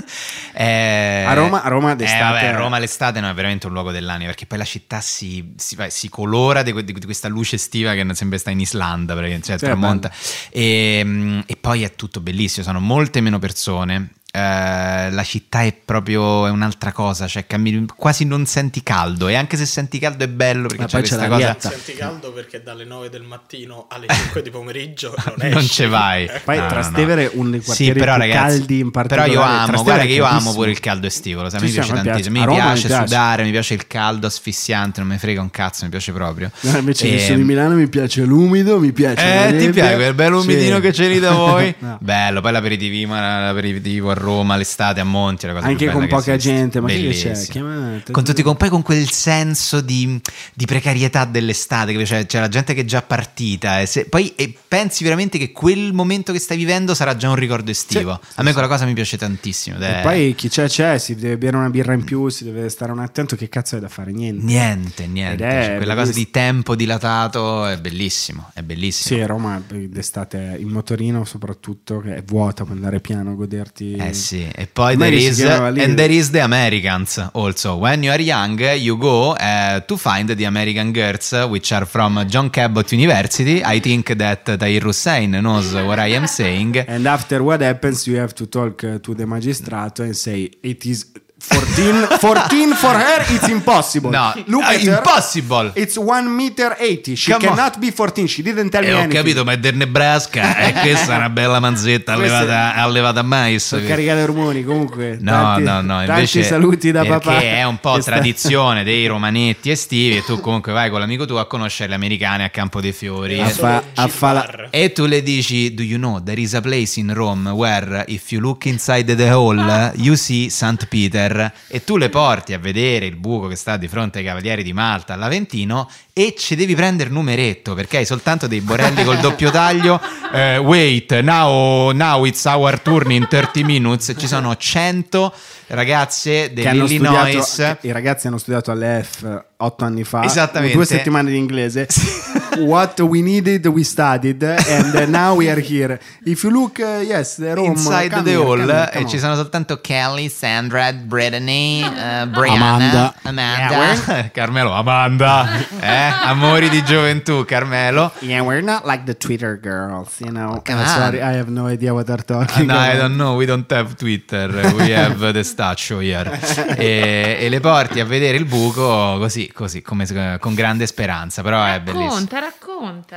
Eh, A Roma- a Roma eh, d'estate- vabbè, Roma l'estate no, è veramente un luogo dell'anima perché poi la città si, si, si colora di, que- di questa luce estiva che sembra sta in Islanda perché cioè, tramonta e, mm, e poi è tutto bellissimo sono molte meno persone eh, la città è proprio è un'altra cosa, cioè cammini- quasi non senti caldo e anche se senti caldo è bello perché Ma c'è poi c'è questa la cosa... dieta. Senti caldo perché dalle 9 del mattino alle 5 di pomeriggio non non ci vai. Poi No, Trastevere no. uno dei Sì, però, più ragazzi, caldi in Però particolare. io amo, guarda che io amo pure il caldo estivo, lo sai, mi piace tantissimo. Mi piace piace. sudare, mi piace il caldo asfissiante, non mi frega un cazzo, mi piace proprio. No, invece E- visto di Milano mi piace l'umido, mi piace. Eh, ti piace quel bello umidino Sì. che c'è lì da voi? Bello, poi l'aperitivo, l'aperitivo Roma, l'estate a Monti, la cosa Anche con che poca gente, ma che Bellissimo. c'è? Chiamate- Con tutti, con, poi con quel senso di, di precarietà dell'estate, che c'è, la gente che è già partita, e se- poi e pensi veramente che quel momento che stai vivendo sarà già un ricordo estivo. a me quella cosa mi piace tantissimo. è- poi chi c'è c'è, si deve bere una birra in più, si deve stare un attento, che cazzo è da fare? Niente. Niente, niente. Cioè, quella cosa di tempo dilatato è bellissimo, è bellissimo. Sì, Roma d'estate in motorino soprattutto, che è vuota, puoi andare piano, goderti... Eh sì, e poi there is, and there is the Americans also. When you are young, you go uh, to find the American girls which are from John Cabot University. I think that Tahir Hussein knows what I am saying. And after what happens, you have to talk uh, to the magistrato and say it is 14, 14 for her, it's impossible. No, Look uh, at her. impossible. It's 1 meter 80. She Come on. cannot be 14. She didn't tell E me ho anything. capito, ma è del Nebraska e questa è una bella manzetta Questa allevata, allevata a mais. Sono caricate ormoni comunque. No, tanti, no, no, tanti invece saluti da perché papà. è un po' Che sta- tradizione dei romanetti estivi e tu comunque vai con l'amico tuo a conoscere le americane a Campo dei Fiori. A E- fa- a fa la-. E tu le dici, do you know, there is a place in Rome where if you look inside the hall you see St. Peter e tu le porti a vedere il buco che sta di fronte ai Cavalieri di Malta all'Aventino e ci devi prendere numeretto perché hai soltanto dei borelli col doppio taglio. Eh, wait, now, now it's our turn in 30 minutes. Ci sono 100 ragazze dell'Illinois. i ragazzi hanno studiato all'EF otto anni fa, Esattamente. due settimane di inglese. What we needed, we studied, and now we are here. If you look, uh, yes, the Rome, Inside the here, Hall here, e come ci on. sono soltanto Kelly, Sandra, Brittany, eh, Brianna, Amanda. Amanda, Carmelo, Amanda, eh? amori di gioventù, Carmelo. Yeah, we're not like the Twitter girls, you know. Come Uh, on. sorry, I have no idea what they're Ah, talking no, I about. don't know, we don't have Twitter, we have the statue here. E, e le porti a vedere il buco così, così, come, con grande speranza, però è bellissimo. Racconta, racconta.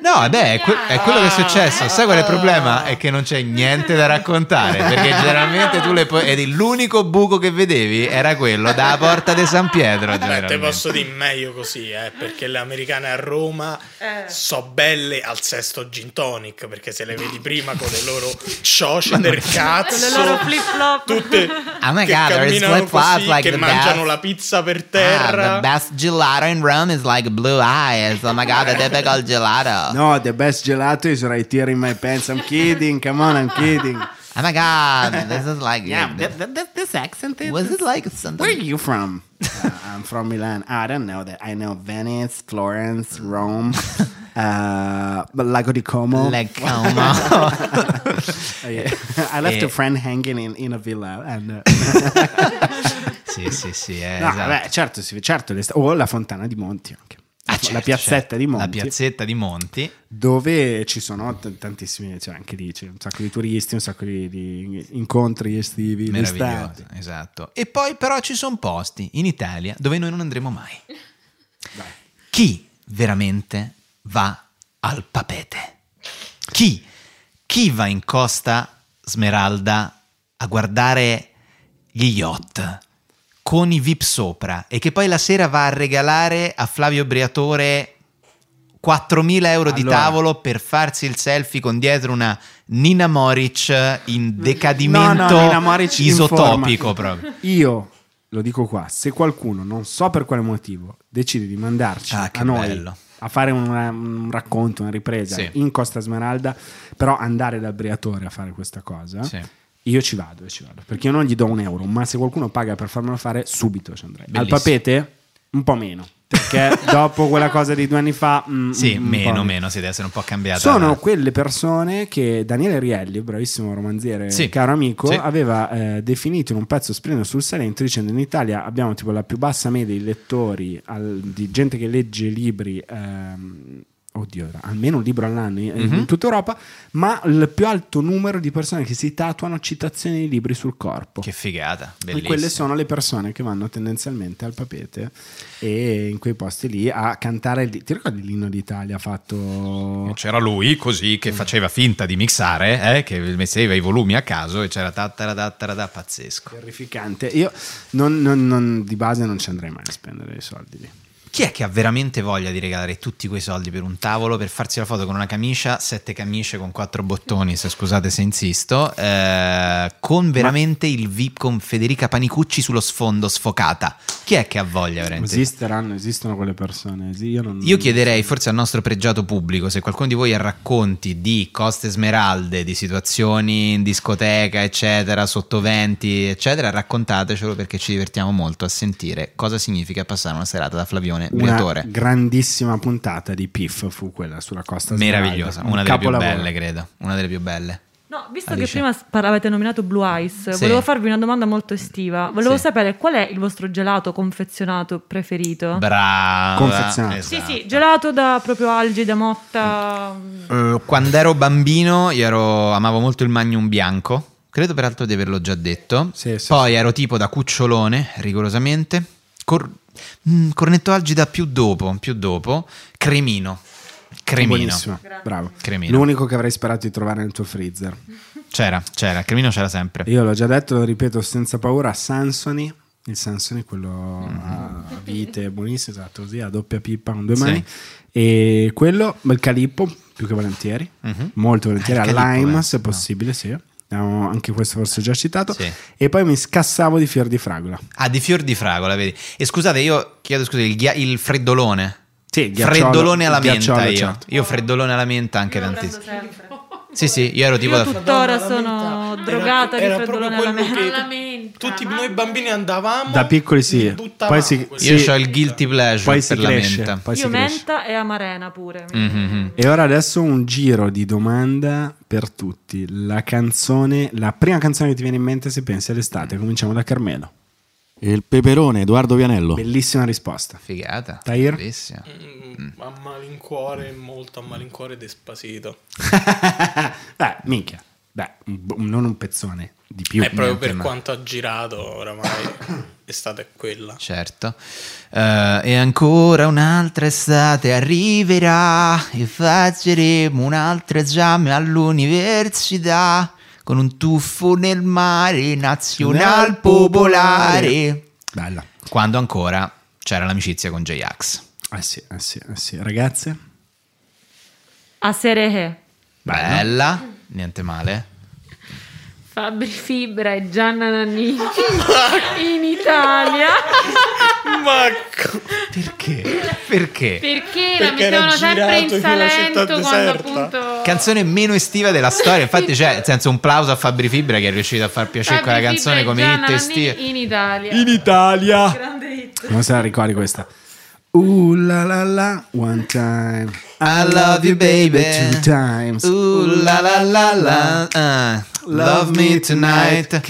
No, beh, è, que- è quello che è successo. Sai qual è il problema? È che non c'è niente da raccontare. Perché generalmente tu le puoi. Ed l'unico buco che vedevi era quello da porta di San Pietro. Beh, te posso dire meglio così, eh, perché le americane a Roma Eh. so belle al sesto gin tonic, perché se le vedi prima con le loro cioce del cazzo, Con le loro flip-flop. tutte Oh my che God, there's camminano così, like che the mangiano best. la pizza per Ah, terra. the best gelato in Rome is like blue eyes. Oh my god, the typical gelato. No, the best gelato is right here in my pants. I'm kidding. Come on, I'm kidding. Oh my god, this is like. Yeah this accent is. Was it like something? Where are you from? Uh, I'm from Milan. I don't know that. I know Venice, Florence, Rome, uh, but Lago di Como. Like como. Yeah. I left Eh. a friend hanging in, in a villa. And, uh, sì, sì, sì. eh, no, esatto. vabbè, certo, sì, certo. le O la fontana di Monti anche. Ah, la certo, piazzetta certo. di Monti. La piazzetta di Monti. dove ci sono t- tantissimi, cioè anche lì c'è un sacco di turisti, un sacco di, di incontri estivi, Meraviglioso, esatto. E poi però ci sono posti in Italia dove noi non andremo mai. Chi veramente va al papete? Chi? Chi va in Costa Smeralda a guardare gli yacht con i VIP sopra e che poi la sera va a regalare a Flavio Briatore 4.000 euro di Allora. tavolo per farsi il selfie con dietro una Nina Moric in decadimento No, no, in isotopico proprio. Io lo dico qua, se qualcuno, non so per quale motivo, decide di mandarci Ah, a noi bello. a fare una- un racconto, una ripresa Sì. in Costa Smeralda, però andare dal Briatore a fare questa cosa, Sì. Io ci vado, io ci vado, perché io non gli do un euro, ma se qualcuno paga per farmelo fare, subito ci andrei. Al Bellissimo. papete un po' meno, perché dopo quella cosa di due anni fa... mm, Sì, un- meno, po'. meno, si deve essere un po' cambiata. Sono quelle persone che Daniele Rielli, bravissimo romanziere, Sì. caro amico, Sì. aveva eh, definito in un pezzo splendido sul Salento dicendo in Italia abbiamo tipo la più bassa media di lettori, al- di gente che legge libri ehm, oddio, almeno un libro all'anno in, Mhm. in tutta Europa, ma il più alto numero di persone che si tatuano citazioni di libri sul corpo. Che figata, E bellissimo. quelle sono le persone che vanno tendenzialmente al papete e in quei posti lì a cantare. il- Ti ricordi l'inno d'Italia fatto C'era lui così che faceva finta di mixare, eh, che metteva i volumi a caso e c'era tattaradà pazzesco. terrificante? Io non- non- non- di base non ci andrei mai a spendere i soldi lì. Chi è che ha veramente voglia di regalare tutti quei soldi per un tavolo per farsi la foto con una camicia, sette camicie con quattro bottoni, se scusate se insisto, eh, con veramente il VIP con Federica Panicucci sullo sfondo sfocata? Chi è che ha voglia veramente? Esisteranno, esistono quelle persone. Io, non- Io chiederei forse al nostro pregiato pubblico se qualcuno di voi ha racconti di Coste Smeralde, di situazioni in discoteca, eccetera, sottoventi, eccetera, raccontatecelo perché ci divertiamo molto a sentire cosa significa passare una serata da Flavione Una Briatore. grandissima puntata di PIF fu quella sulla costa Smeralda. Meravigliosa, Un una delle più capolavoro. belle, credo. Una delle più belle. No, visto Alice. che prima sp- avete nominato Blue Ice, Sì. volevo farvi una domanda molto estiva. Volevo Sì. sapere qual è il vostro gelato confezionato preferito? Brava. Confezionato. Sì, Esatto. sì, gelato da proprio algida, motta. Eh, quando ero bambino io ero- amavo molto il magnum bianco. Credo peraltro di averlo già detto. Sì, sì, Poi ero tipo da cucciolone, rigorosamente. Cor- mm, cornetto algida più dopo, più dopo. Cremino. Cremino. Buonissimo, bravo. Cremino. L'unico che avrei sperato di trovare nel tuo freezer. C'era, c'era, il cremino c'era sempre. Io l'ho già detto, lo ripeto senza paura, Sansoni, il Sansoni, quello a vite, buonissimo, esatto, così, a doppia pippa con due Sì. mani. E quello, il calippo, più che volentieri, Mhm. molto volentieri, Ah, il al lime eh. se possibile, sì. Abbiamo anche questo forse già citato. Sì. E poi mi scassavo di fior di fragola. Ah, di fior di fragola, vedi. E scusate, io chiedo scusa, il, ghia- il freddolone. Sì, il ghiacciolo- freddolone alla menta io. certo. Io freddolone alla menta anche tantissimo. Sì, sì, io ero tipo Io da... tuttora sono menta drogata era- di era freddolone proprio alla menta. Tutti noi bambini andavamo Da piccoli sì. Poi si-. Io sì. ho il guilty pleasure Poi si per la cresce. menta. Poi si Io cresce. menta e amarena pure. Mhm. E ora adesso un giro di domanda per tutti. La canzone, la prima canzone che ti viene in mente se pensi all'estate, cominciamo da Carmelo. Il peperone, Edoardo Vianello. Bellissima risposta. Figata. Tahir? Bellissima. Mm, a malincuore, molto a malincuore Despacito. Beh, minchia. Beh, non un pezzone di più. È proprio niente, per ma- quanto ha girato oramai estate è quella. Certo. Eh, e ancora un'altra estate arriverà e faremo un altro esame all'università con un tuffo nel mare nazional popolare. Bella. Quando ancora c'era l'amicizia con J-Ax. Eh sì, eh sì, eh sì. Ragazze? A Serehe. Bella, niente male. Fabri Fibra e Gianna Nannini in Italia Ma Perché? Perché? perché la Perché mettevano sempre in in Salento quando appunto Canzone meno estiva della storia. Infatti, c'è nel senso un plauso a Fabri Fibra che è riuscito a far piacere Fabri quella Fibra canzone come Gianna hit estiva. In Italia Italia. Grande hit. Non se la ricordi questa? Uh la la la, one time. I love you, baby. Two times. Ooh la la la la. ah, love me tonight.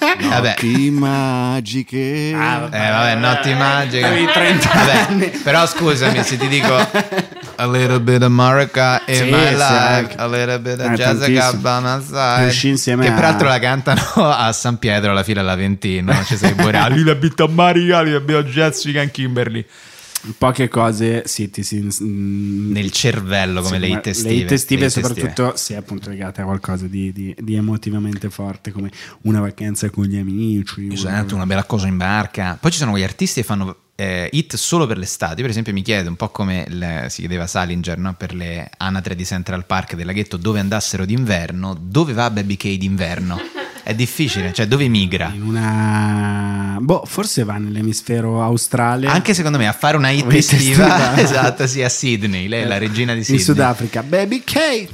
Vabbè. Notti magiche. Ah, Eh, vabbè, notti magiche. Avevi 30 Vabbè, Però scusami se ti dico a little bit of America in Sì, my life, a little bit of Eh, Jessica insieme Che a- peraltro la cantano a San Pietro alla fila all'Aventino. Ci sei pure a little bit of America, little bit of Jessica in Kimberly. Poche cose sì, ti si mm, Nel cervello come sì, le hit estive. Le hit estive, Le soprattutto se appunto legate a qualcosa di, di- di emotivamente forte, come una vacanza con gli amici. Esatto, una bella cosa in barca. Poi ci sono quegli artisti che fanno eh, hit solo per l'estate. Per esempio, mi chiedo un po' come il- si chiedeva Salinger no? per le anatre di Central Park del laghetto dove andassero d'inverno, dove va Baby K d'inverno? È difficile, cioè dove migra? In una... Boh, forse va nell'emisfero australe. Anche secondo me a fare una hit estiva, estiva. esatto, sì, a Sydney, lei è la regina di in Sydney. Sudafrica. Baby K!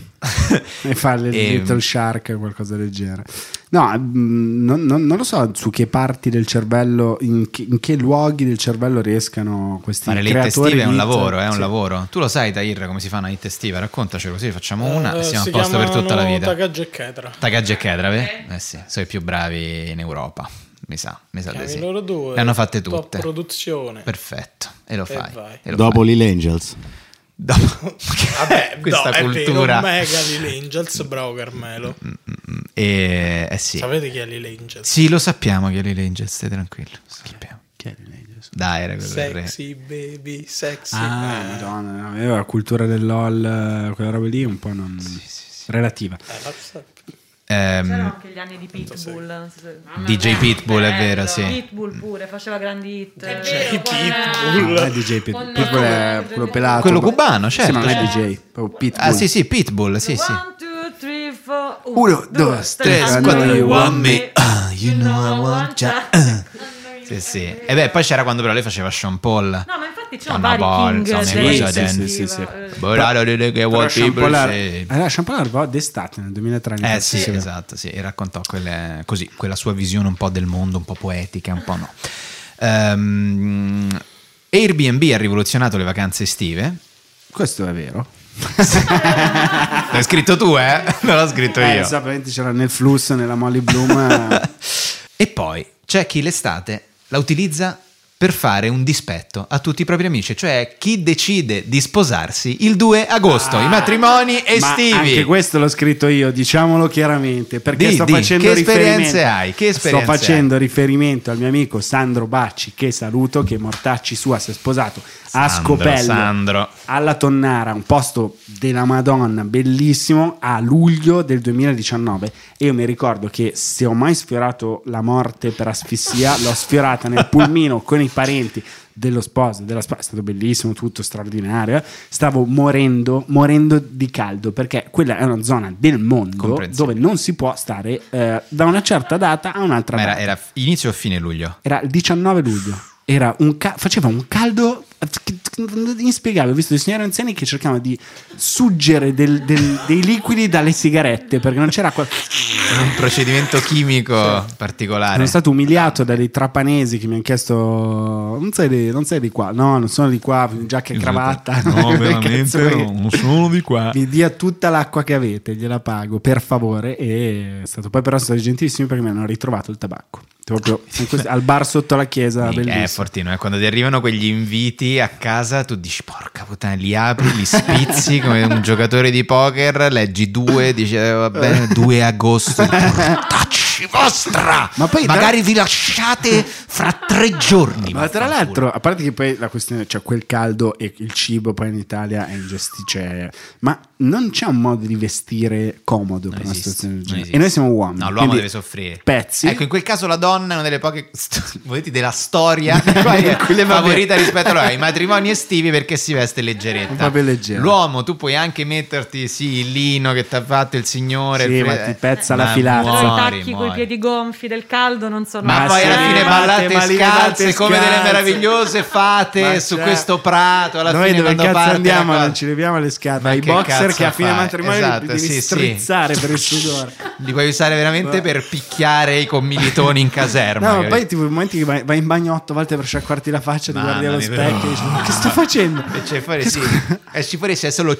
E fare il E- Little Shark o qualcosa del genere. No, mm, non, non- non lo so su che parti del cervello, in che, in che luoghi del cervello riescano questi Fare le hit creatori estive è un lavoro, è un Sì. lavoro. Tu lo sai, Tahir, come si fa una hit estiva? Raccontaci così, facciamo una e Eh, siamo si a posto per tutta la vita. Tagaggio e Chetra. Tagaggi e Kedrave? Eh sì, sono i più bravi in Europa. Mi sa, mi sa di sì. loro due. Le hanno fatte top tutte. produzione. Perfetto, e lo E fai. e lo Dopo fai. Lil Angels. Dopo- Vabbè, questa no, è cultura. vero, mega Lil Angels, bravo Carmelo. E, eh sì. Sapete chi è Lil Angels? Sì, lo sappiamo che è Lil Angel, stai tranquillo. lo sappiamo. Chi è Lil Angels? Dai, era quello. Sexy baby, sexy. Ah, eh. madonna, no, io la cultura del LOL, eh, quella roba lì, un po' non... relativa. Eh, la so- Ehm, C'erano anche gli anni di Pitbull. non so se- DJ Pitbull, è vero, sì. Pitbull pure, faceva grandi hit. È Eh, vero, con, No, non è DJ Pit- con- Pitbull è quello pelato. Quello cubano, Sì, certo, ma non è certo. DJ, proprio Pitbull. Ah, sì, sì, Pitbull, sì, sì. One, two, three, four. Uno, due, tre, quattro, know you want me, ah, you know I want ya, ah. Sì, sì. E beh, poi c'era quando però lei faceva Sean Paul. No, ma infatti c'erano vari Paul, king insomma, sì, sì, sì, sì. eh, Però Sean Paul ar- say. eh, Sean Paul arrivò d'estate nel 2003. in Eh sì, esatto, sì, e raccontò quelle, così, quella sua visione un po' del mondo, un po' poetica, un po' no. Ehm, Airbnb ha rivoluzionato le vacanze estive. Questo è vero. L'hai scritto tu, eh? Non l'ho scritto Eh, io. sapete, c'era nel flusso, nella Molly Bloom. eh, E poi c'è chi l'estate la utilizza per fare un dispetto a tutti i propri amici, cioè chi decide di sposarsi il 2 agosto, i matrimoni Ah, Ma estivi. anche questo l'ho scritto io, diciamolo chiaramente, perché Di, sto di, facendo che esperienze hai? Che Sto esperienze facendo riferimento al mio amico Sandro Bacci, che saluto, che mortacci sua si è sposato a Sandro, Scopello Sandro. alla Tonnara, un posto della Madonna bellissimo a luglio del 2019 e io mi ricordo che se ho mai sfiorato la morte per asfissia l'ho sfiorata nel pulmino con i parenti dello sposo, della sposa, è stato bellissimo, tutto straordinario. eh. Stavo morendo, morendo di caldo perché quella è una zona del mondo dove non si può stare eh, da una certa data a un'altra Ma era, data. era inizio o fine luglio? Era il 19 luglio. Era un ca- faceva un caldo inspiegabile. Ho visto dei signori anziani che cercavano di suggere del- del- dei liquidi dalle sigarette perché non c'era acqua. Un procedimento chimico particolare. Sono stato umiliato da dei trapanesi che mi hanno chiesto: Non sei di, non sei di qua? No, non sono di qua. Giacca e cravatta. Che cazzo vuoi che- sono di qua. Mi dia tutta l'acqua che avete, gliela pago per favore. E è stato poi, però, sono stati gentilissimi perché mi hanno ritrovato il tabacco. Proprio questo- al bar sotto la chiesa. È bellissimo. fortino, eh. quando ti arrivano quegli inviti a casa, tu dici porca puttana, li apri, li spizzi come un giocatore di poker, leggi due, dici eh, va bene, 2 agosto, portacci vostra, Ma poi tra- magari vi lasciate fra tre giorni. Ma tra l'altro, a parte che poi la questione, cioè quel caldo e il cibo poi in Italia è ingestibile, ma non c'è un modo di vestire comodo per Non una esiste, situazione del genere. esiste. E noi siamo uomini. No, l'uomo deve soffrire. Pezzi. Ecco, in quel caso la donna è una delle poche momenti della storia favorita rispetto allora, ai matrimoni estivi perché si veste leggeretta. Un po' più leggera. L'uomo, tu puoi anche metterti sì, il lino che ti ha fatto il signore. Sì, il ma ti pezza la ma filazza. Muori, muori. I piedi gonfi del caldo non sono Ma, Ma poi sì, alla fine ballate te- ma lì scalze come delle meravigliose fate Ma su c'è- questo prato. Alla Noi fine dove quando cazzo parte andiamo? cosa- Non ci leviamo le scarpe. Ma I che boxer che a fine fai? matrimonio Esatto, li devi sì, sì. strizzare per il sudore. Li puoi usare veramente per picchiare i commilitoni in caserma. No, ma poi tipo i momenti che vai, vai in bagno otto volte per sciacquarti la faccia, ti guardi allo specchio e dici: "Ma Che sto facendo? E c'è fuori, sì. scu- Esci fuori se è solo.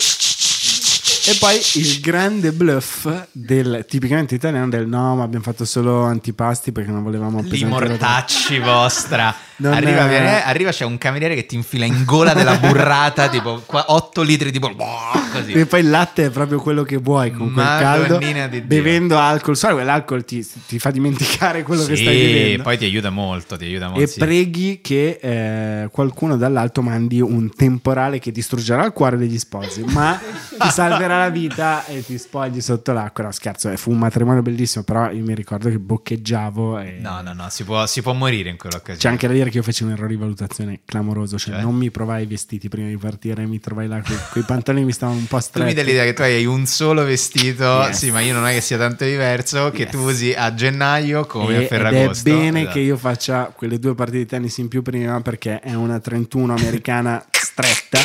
E poi il grande bluff del tipicamente italiano del no, ma abbiamo fatto solo antipasti perché non volevamo Li appesantire mortacci vostra. Non Arriva, è- arriva, c'è un cameriere che ti infila in gola della burrata, tipo 8 litri, tipo così. E poi il latte è proprio quello che vuoi con quel caldo, Madonnina di bevendo alcol. Sai, l'alcol ti, ti fa dimenticare quello che stai Sì, vivendo. poi ti aiuta molto, ti aiuta molto. e sì. preghi che eh, qualcuno dall'alto mandi un temporale che distruggerà il cuore degli sposi, ma ti salverà la vita e ti spogli sotto l'acqua. No, scherzo, eh, fu un matrimonio bellissimo, però io mi ricordo che boccheggiavo e No, no, no, si può, si può morire in quell'occasione. C'è anche da dire che io feci un errore di valutazione clamoroso, cioè, Cioè? non mi provai i vestiti prima di partire, mi trovai là con i pantaloni mi stavano un po' Tu mi dai stretti. l'idea che tu hai un solo vestito, Yes. sì, ma io non è che sia tanto diverso, che Yes. tu usi a gennaio come E- a ed è Ferragosto. bene Esatto. che io faccia quelle due partite di tennis in più prima perché è una 31 americana stretta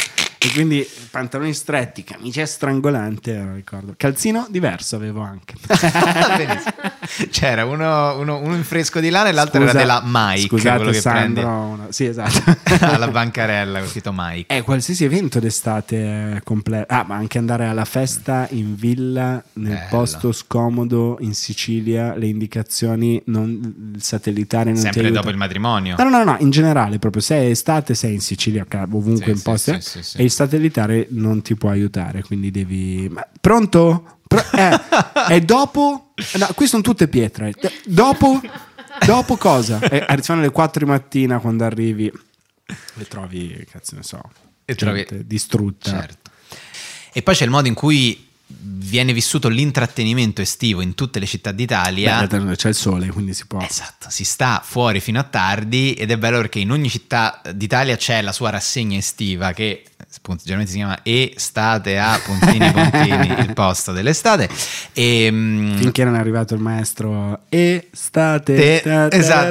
e quindi pantaloni stretti, camicia strangolante, ricordo. Calzino diverso avevo anche. C'era uno, uno- uno in fresco di lana e l'altro Scusa- era della Mike, Scusate Sandro, una- sì esatto. alla bancarella scritto Mike. Eh, qualsiasi evento d'estate completo. Ah, ma anche andare alla festa in villa, nel Bello. posto scomodo in Sicilia, le indicazioni, non, il satellitare non Sempre dopo il matrimonio. No, no, no, no, in generale, proprio se è estate sei in Sicilia, ovunque Sì, in sì, posti, sì, sì, sì. E satellitare non ti può aiutare, quindi devi... Ma- pronto? Pro- eh, e dopo? No, qui sono tutte pietre. Dopo? Dopo cosa? E arrivano alle 4 di mattina quando arrivi le trovi, cazzo ne so, E trovi- distrutta. Certo. E poi c'è il modo in cui viene vissuto l'intrattenimento estivo in tutte le città d'Italia. Beh, c'è il sole, quindi si può... Esatto, si sta fuori fino a tardi ed è bello perché in ogni città d'Italia c'è la sua rassegna estiva che generalmente si chiama Estate a puntini puntini, il posto dell'estate. E, mm, Finché non è arrivato il maestro estate. te- ta- ta- esatto.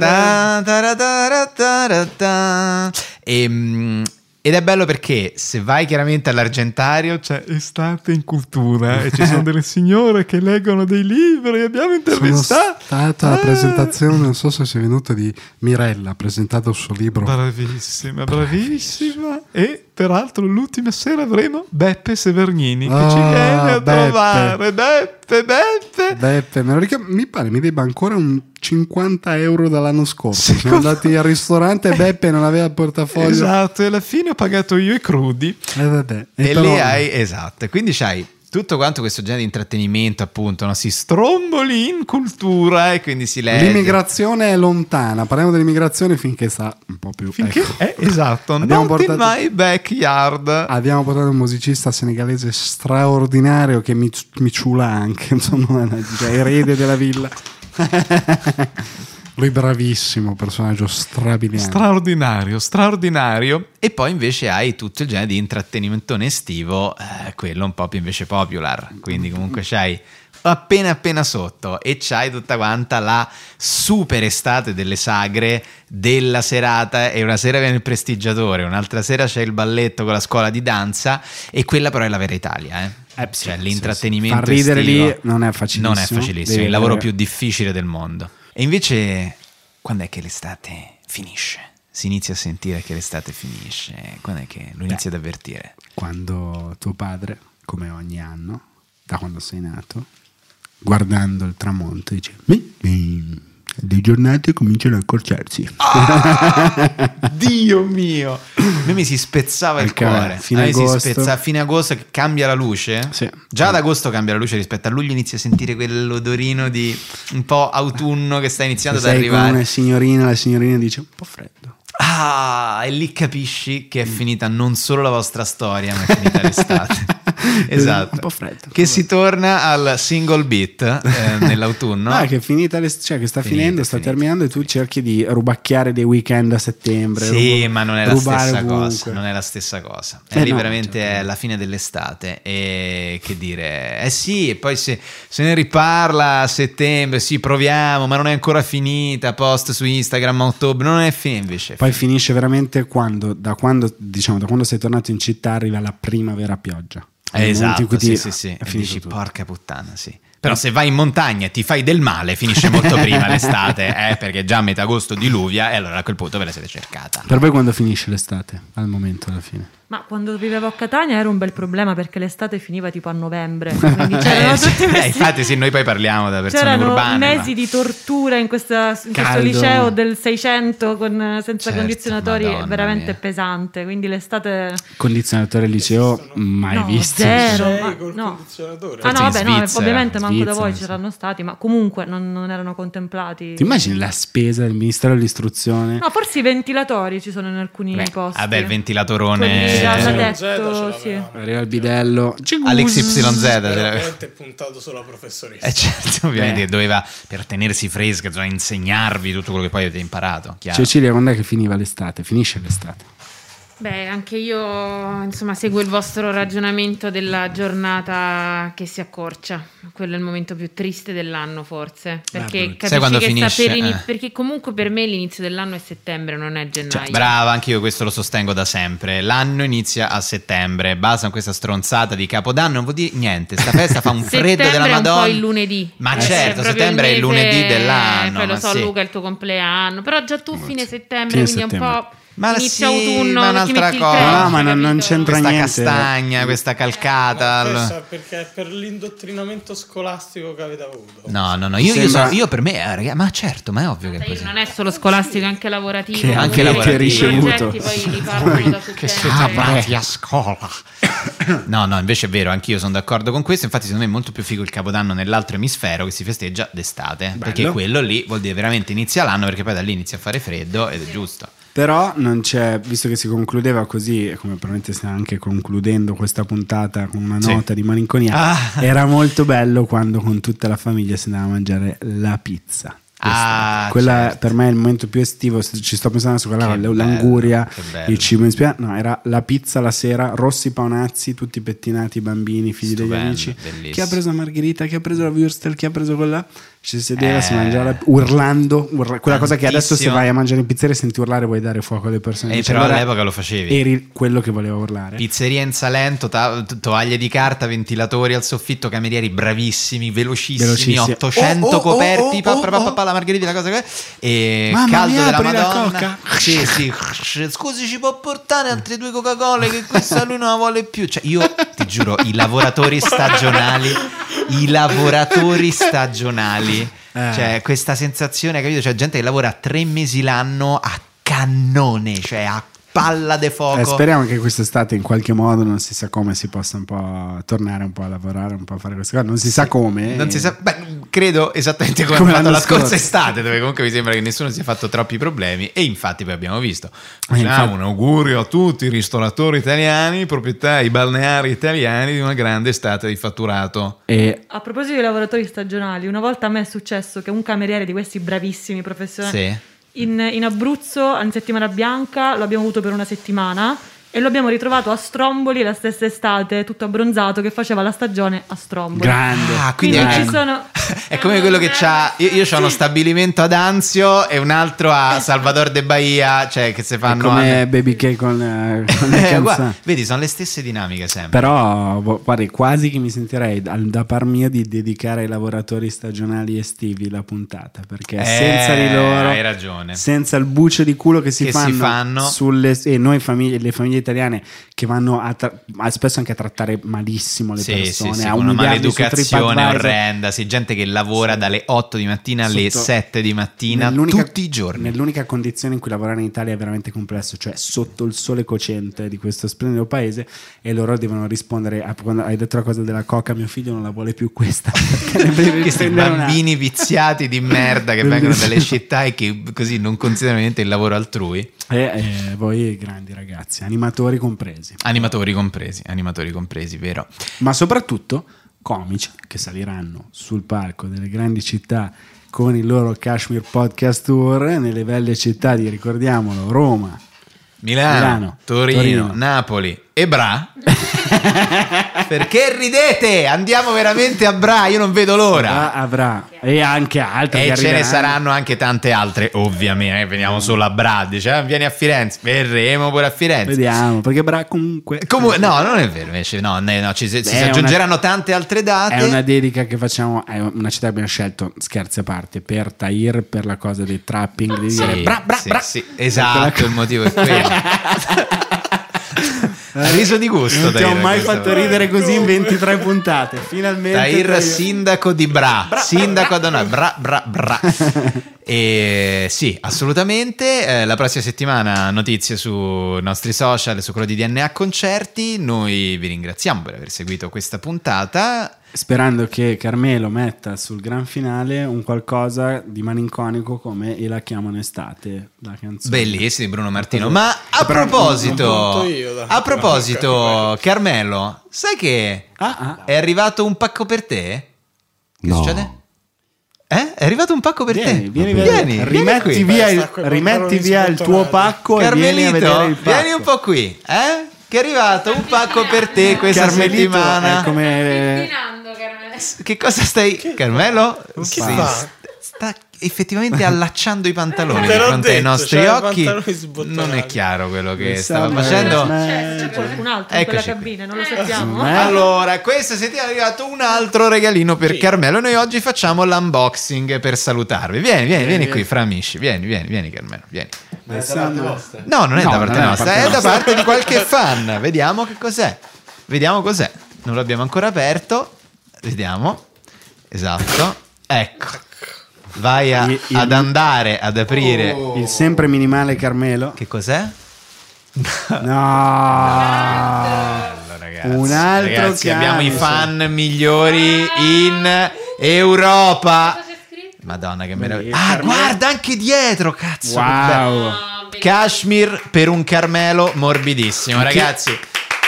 E, ed è bello perché se vai chiaramente all'Argentario c'è Estate in cultura e ci sono delle signore che leggono dei libri. Abbiamo Sono intervistato. stata alla Ah, presentazione, non so se sei venuta di Mirella, ha presentato il suo libro. Bravissima, bravissima. E peraltro l'ultima sera avremo Beppe Severnini che ci Ah, viene a Beppe. trovare. Beppe, Beppe. Beppe, me lo ricordo- mi pare mi debba ancora un 50 euro dall'anno scorso. Sì, Siamo andati al ristorante e Beppe non aveva il portafoglio. Esatto, e alla fine ho pagato io i crudi. Eh, vabbè. e però- lì hai esatto, e quindi c'hai tutto quanto questo genere di intrattenimento, appunto, no? si stromboli in cultura e quindi si legge. L'immigrazione è lontana, parliamo dell'immigrazione finché sta un po' più... Finché ecco. eh, esatto, Abbiamo not in portato- my backyard. Abbiamo portato un musicista senegalese straordinario che mi, mi ciula anche, insomma, cioè, erede della villa. Lui bravissimo, personaggio strabiliante. Straordinario, straordinario. E poi invece hai tutto il genere di intrattenimento estivo, eh, quello un po' più invece popular, quindi comunque c'hai appena appena sotto e c'hai tutta quanta la super estate delle sagre della serata e una sera viene il prestigiatore, un'altra sera c'è il balletto con la scuola di danza e quella però è la vera Italia, eh. Eh, sì, cioè sì, l'intrattenimento sì. Far ridere estivo lì non è facilissimo. Non è facilissimo, Devi è il lavoro più difficile del mondo. E invece quando è che l'estate finisce? Si inizia a sentire che l'estate finisce, quando è che lo inizi ad avvertire? Quando tuo padre, come ogni anno, da quando sei nato, guardando il tramonto, dice: "Mi- mi- le giornate cominciano a accorciarsi. Dio mio! A me mi si spezzava il Perché cuore. fine a me si agosto- spezza fine agosto che cambia la luce. Sì. Già ad agosto cambia la luce rispetto a luglio inizi a sentire quell'odorino di un po' autunno che sta iniziando ad sei con arrivare. una signorina, la signorina dice: Un po' freddo. Ah, e lì capisci che è finita non solo la vostra storia, ma è finita l'estate. esatto. Un po' freddo. Che si torna al single beat eh, nell'autunno. Ah, che è finita, l'est- cioè che sta Finita, finendo, sta finita. terminando e tu cerchi di rubacchiare dei weekend a settembre. Sì, rubo- ma non è la stessa ovunque. cosa. Non è la stessa cosa. Eh È lì no, veramente certo. è la fine dell'estate. E che dire, eh sì, e poi se, se ne riparla a settembre, sì, proviamo, ma non è ancora finita. Post su Instagram a ottobre, non è finita invece. Poi finisce veramente quando da, quando, diciamo, da quando sei tornato in città arriva la primavera pioggia. In esatto, cui sì, sì, sì. E finito dici, tutto. porca puttana, sì. Però se vai in montagna e ti fai del male, finisce molto prima l'estate, eh, perché già a metà agosto diluvia e allora a quel punto ve la siete cercata. Per voi quando finisce l'estate? Al momento alla fine. Ma quando vivevo a Catania era un bel problema perché l'estate finiva tipo a novembre. Quindi c'erano Eh, eh, infatti sì, noi poi parliamo da persone C'erano urbane. mesi ma- di tortura in, questa- in questo liceo del 600 con- senza Certo, condizionatori, Madonna veramente mia. pesante. Quindi l'estate. Condizionatore al liceo mai no, visto. zero. Ma- col no. condizionatore. Ah no, vabbè, no, Svizzera, ovviamente manco da Svizzera, voi c'erano stati, ma comunque non, non erano contemplati. Ti immagini la spesa del Ministero dell'istruzione? No, forse i ventilatori ci sono in alcuni Beh, posti. vabbè, il Quelli ventilatorone da- tetto, Z ce sì. Arriva il bidello. Alex YZ. Veramente puntato sulla professoressa. Eh certo, ovviamente Eh. doveva per tenersi fresca, bisogna insegnarvi tutto quello che poi avete imparato. Chiaro. Cecilia, quando è che finiva l'estate? Finisce l'estate. Beh, anche io insomma seguo il vostro ragionamento della giornata che si accorcia. Quello è il momento più triste dell'anno, forse. Perché brutto. capisci Sai quando che finisce? sta per Eh. Perché comunque per me l'inizio dell'anno è settembre, non è gennaio. Cioè, brava, anche io questo lo sostengo da sempre. L'anno inizia a settembre, basta con questa stronzata di Capodanno, non vuol dire niente. Sta festa fa un freddo Settembre della Madonna. po' il lunedì. Ma Eh, certo, proprio settembre è il lunedì dell'anno. Poi lo ma so, sì. Luca, è il tuo compleanno. Però già tu fine settembre, Fine quindi è un settembre. po'. Ma inizio sì, autunno ma che un'altra cosa. No, ma non- non c'entra questa niente. castagna, questa calcata. Questo è perché è per l'indottrinamento scolastico che avete avuto. No, no, no, io, io sono- io per me, eh, raga, ma certo, ma è ovvio che è così. Non è solo scolastico, è anche lavorativo. Che- anche Quindi lavorativo. i ricevuto. progetti poi ripartono da Che siete andati a scuola. No, no, invece è vero, anch'io sono d'accordo con questo. Infatti, secondo me è molto più figo il Capodanno nell'altro emisfero che si festeggia d'estate. Perché quello lì vuol dire veramente inizia l'anno, perché poi da lì inizia a fare freddo ed è giusto. Però non c'è, visto che si concludeva così, e come probabilmente stiamo anche concludendo questa puntata con una Sì. nota di malinconia, Ah. era molto bello quando con tutta la famiglia si andava a mangiare la pizza. Ah, quella certo. per me è il momento più estivo. Ci sto pensando su quella, bello, l'anguria, il cibo in spiaggia. No, era la pizza la sera, rossi paonazzi, tutti pettinati, bambini, figli degli Stupendo, amici. bellissimo. Chi ha preso la margherita, chi ha preso la Würstel, chi ha preso quella. Ci si sedeva, Eh. si mangiava urlando, urla- quella cosa che adesso se vai a mangiare in pizzeria e senti urlare vuoi dare fuoco alle persone. Eh, Dice, però allora all'epoca lo facevi. Eri quello che voleva urlare. Pizzeria in Salento, ta- tovaglie di carta, ventilatori al soffitto, camerieri bravissimi, velocissimi, Velocissimi. 800 Oh, oh, coperti, oh, pa- oh, pa- pa- oh. la margherita, la cosa che e Mamma caldo mia, della Madonna. Sì, sì. Scusi, ci può portare altre due Coca-Cola che questa lui non la vuole più. Cioè, io ti giuro, i lavoratori stagionali, i lavoratori stagionali, Eh. cioè questa sensazione, capito? C'è gente che lavora tre mesi l'anno a cannone, cioè a palla de fuoco. Eh, speriamo che quest'estate in qualche modo non si sa come si possa un po' tornare un po' a lavorare, un po' a fare queste cose. Non si sa come. Non eh. si sa, beh, credo esattamente come, Come fatto l'anno la scorsa scorso. estate, dove comunque mi sembra che nessuno si sia fatto troppi problemi. E infatti, poi abbiamo visto. Eh, Facciamo infatti- un augurio a tutti i ristoratori italiani, proprietari balneari italiani di una grande estate di fatturato. E A proposito di lavoratori stagionali, una volta a me è successo che un cameriere di questi bravissimi professionali Sì. In, in Abruzzo, in settimana bianca, lo abbiamo avuto per una settimana e lo abbiamo ritrovato a Stromboli la stessa estate, tutto abbronzato, che faceva la stagione a Stromboli. grande. Ah, quindi Quindi è, ci sono... è come quello che c'ha. Io, io ho uno stabilimento ad Anzio e un altro a Salvador de Bahia, cioè che si È fanno. come Baby K con, eh, con le Eh, canzoni. guarda, vedi, sono le stesse dinamiche sempre. Però, guardi, quasi che mi sentirei da, da par mio di dedicare ai lavoratori stagionali estivi la puntata. Perché Eh, senza di loro, hai ragione. senza il bucio di culo che si Che si fanno, fanno. sulle e noi famiglie, le famiglie italiane che vanno a tra- spesso anche a trattare malissimo le Sì, persone, sì, sì, una maleducazione orrenda. Sì, gente che lavora dalle 8 di mattina alle Sotto- 7 di mattina tutti i giorni. Nell'unica condizione in cui lavorare in Italia è veramente complesso, cioè sotto il sole cocente di questo splendido paese, e loro devono rispondere a quando hai detto la cosa della coca, mio figlio non la vuole più questa. Questi prendere una- bambini viziati di merda che vengono dalle città e che così non considerano niente il lavoro altrui. E eh, voi grandi ragazzi, animatori compresi, Animatori compresi, animatori compresi, vero? ma soprattutto comici che saliranno sul palco delle grandi città con il loro Kashmir Podcast Tour nelle belle città di, ricordiamolo, Roma, Milano, Milano, Torino, Torino. Napoli e Bra. Perché ridete? Andiamo veramente a Bra, io non vedo l'ora. Ah, avrà e anche altre E ce ne arriveranno. saranno anche tante altre, ovviamente. eh, Veniamo solo a Bra, dice, "Ah, vieni a Firenze, verremo pure a Firenze. Vediamo, perché Bra comunque Comunque, no, non è vero, invece, no, ne- no, ci, si, si È una- aggiungeranno tante altre date. è una dedica che facciamo, è una città che abbiamo scelto, scherzi a parte, per Tahir, per la cosa del trapping, di dire Sì, bra, bra, sì, bra. sì, esatto, il motivo è quello. Ha riso di gusto. Non ti ho mai fatto volta. ridere così in 23 puntate. Finalmente. Tahir, Tahir- sindaco di Bra, sindaco da noi, Bra, Bra, Bra. E sì, assolutamente. Eh, la prossima settimana notizie sui nostri social, su quello di DNA Concerti. Noi vi ringraziamo per aver seguito questa puntata. Sperando che Carmelo metta sul gran finale un qualcosa di malinconico come E la chiamano estate, la canzone. Bellissimi Bruno Martino. Ma a Però- proposito, io, a proposito, Carmelo, sai che Ah, ah. è arrivato un pacco per te? Che No. succede? Eh? È arrivato un pacco per Vieni, te? vieni, vieni, vieni, vieni rimetti qui. via, il, rimetti via il tuo pacco e vieni a Carmelito, vedere il pacco. vieni un po' qui, eh? Che è arrivato un pacco per te questa Carmelito settimana. è come. Che cosa stai... Carmelo? Che Sì, sta- effettivamente allacciando i pantaloni di fronte ai detto, nostri c'ha i occhi. Non è chiaro quello che Mi stava facendo. C'è, c'è qualcun altro in quella cabina, non lo sappiamo. Eh? Allora, questa settimana è arrivato un altro regalino per Sì. Carmelo. Noi oggi facciamo l'unboxing per salutarvi. Vieni, vieni, vieni qui, fra amici. Vieni, vieni, vieni, Carmelo. Vieni. No, non è No, da parte non è da nostra, parte è da parte di qualche fan. Vediamo che cos'è. Vediamo cos'è. Non l'abbiamo ancora aperto. Vediamo. Esatto. Ecco. Vai a- Il- il- ad andare ad aprire. Il sempre minimale Carmelo. Che cos'è? No. ragazzi, Un altro ragazzi, abbiamo i fan migliori in Europa. Madonna, che meraviglia. Ah, guarda anche dietro, cazzo. che. Wow. Kashmir per un Carmelo morbidissimo, ragazzi.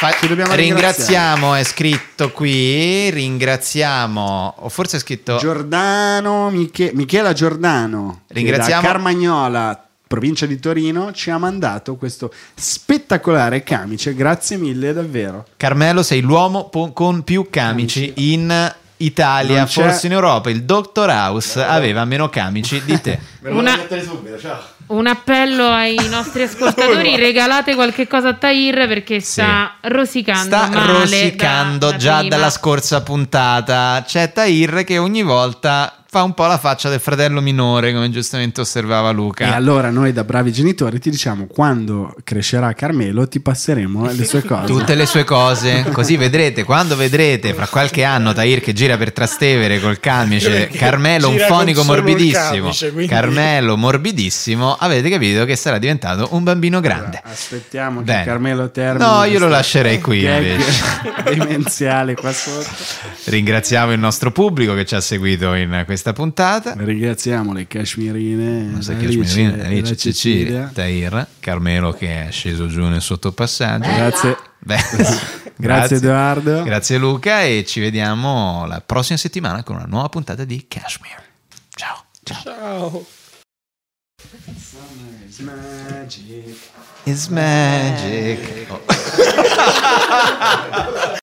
Fa- Ci dobbiamo ringraziamo, è scritto qui. Ringraziamo, o forse è scritto Giordano Miche- Michela Giordano Ringraziamo- da Carmagnola provincia di Torino ci ha mandato questo spettacolare camice grazie mille davvero Carmelo, sei l'uomo po- con più camici in Italia, forse in Europa. Il Dr. House aveva meno camici di te. Una- un appello ai nostri ascoltatori: regalate qualche cosa a Tahir perché sta rosicando. Sta rosicando da- da già prima. dalla scorsa puntata. C'è Tahir che ogni volta fa un po' la faccia del fratello minore, come giustamente osservava e Luca. allora noi da bravi genitori ti diciamo quando crescerà Carmelo ti passeremo le sue cose Tutte le sue cose, così vedrete quando vedrete fra qualche anno Tahir che gira per Trastevere col camice, Carmelo un fonico morbidissimo, camice, quindi- Carmelo morbidissimo, avete capito che sarà diventato un bambino grande. aspettiamo che Bene. Carmelo termini No, io lo lascerei qui invece. demenziale qua sotto Ringraziamo il nostro pubblico che ci ha seguito in questa puntata. ringraziamo le cashmirine Alice, Cecilia, e Alice, Cecilia, Cecilia. Tahir, Carmelo che è sceso giù nel sottopassaggio. grazie Beh, Grazie, Edoardo. Grazie Luca e ci vediamo la prossima settimana con una nuova puntata di Kashmir. Ciao. Ciao. It's magic. Oh.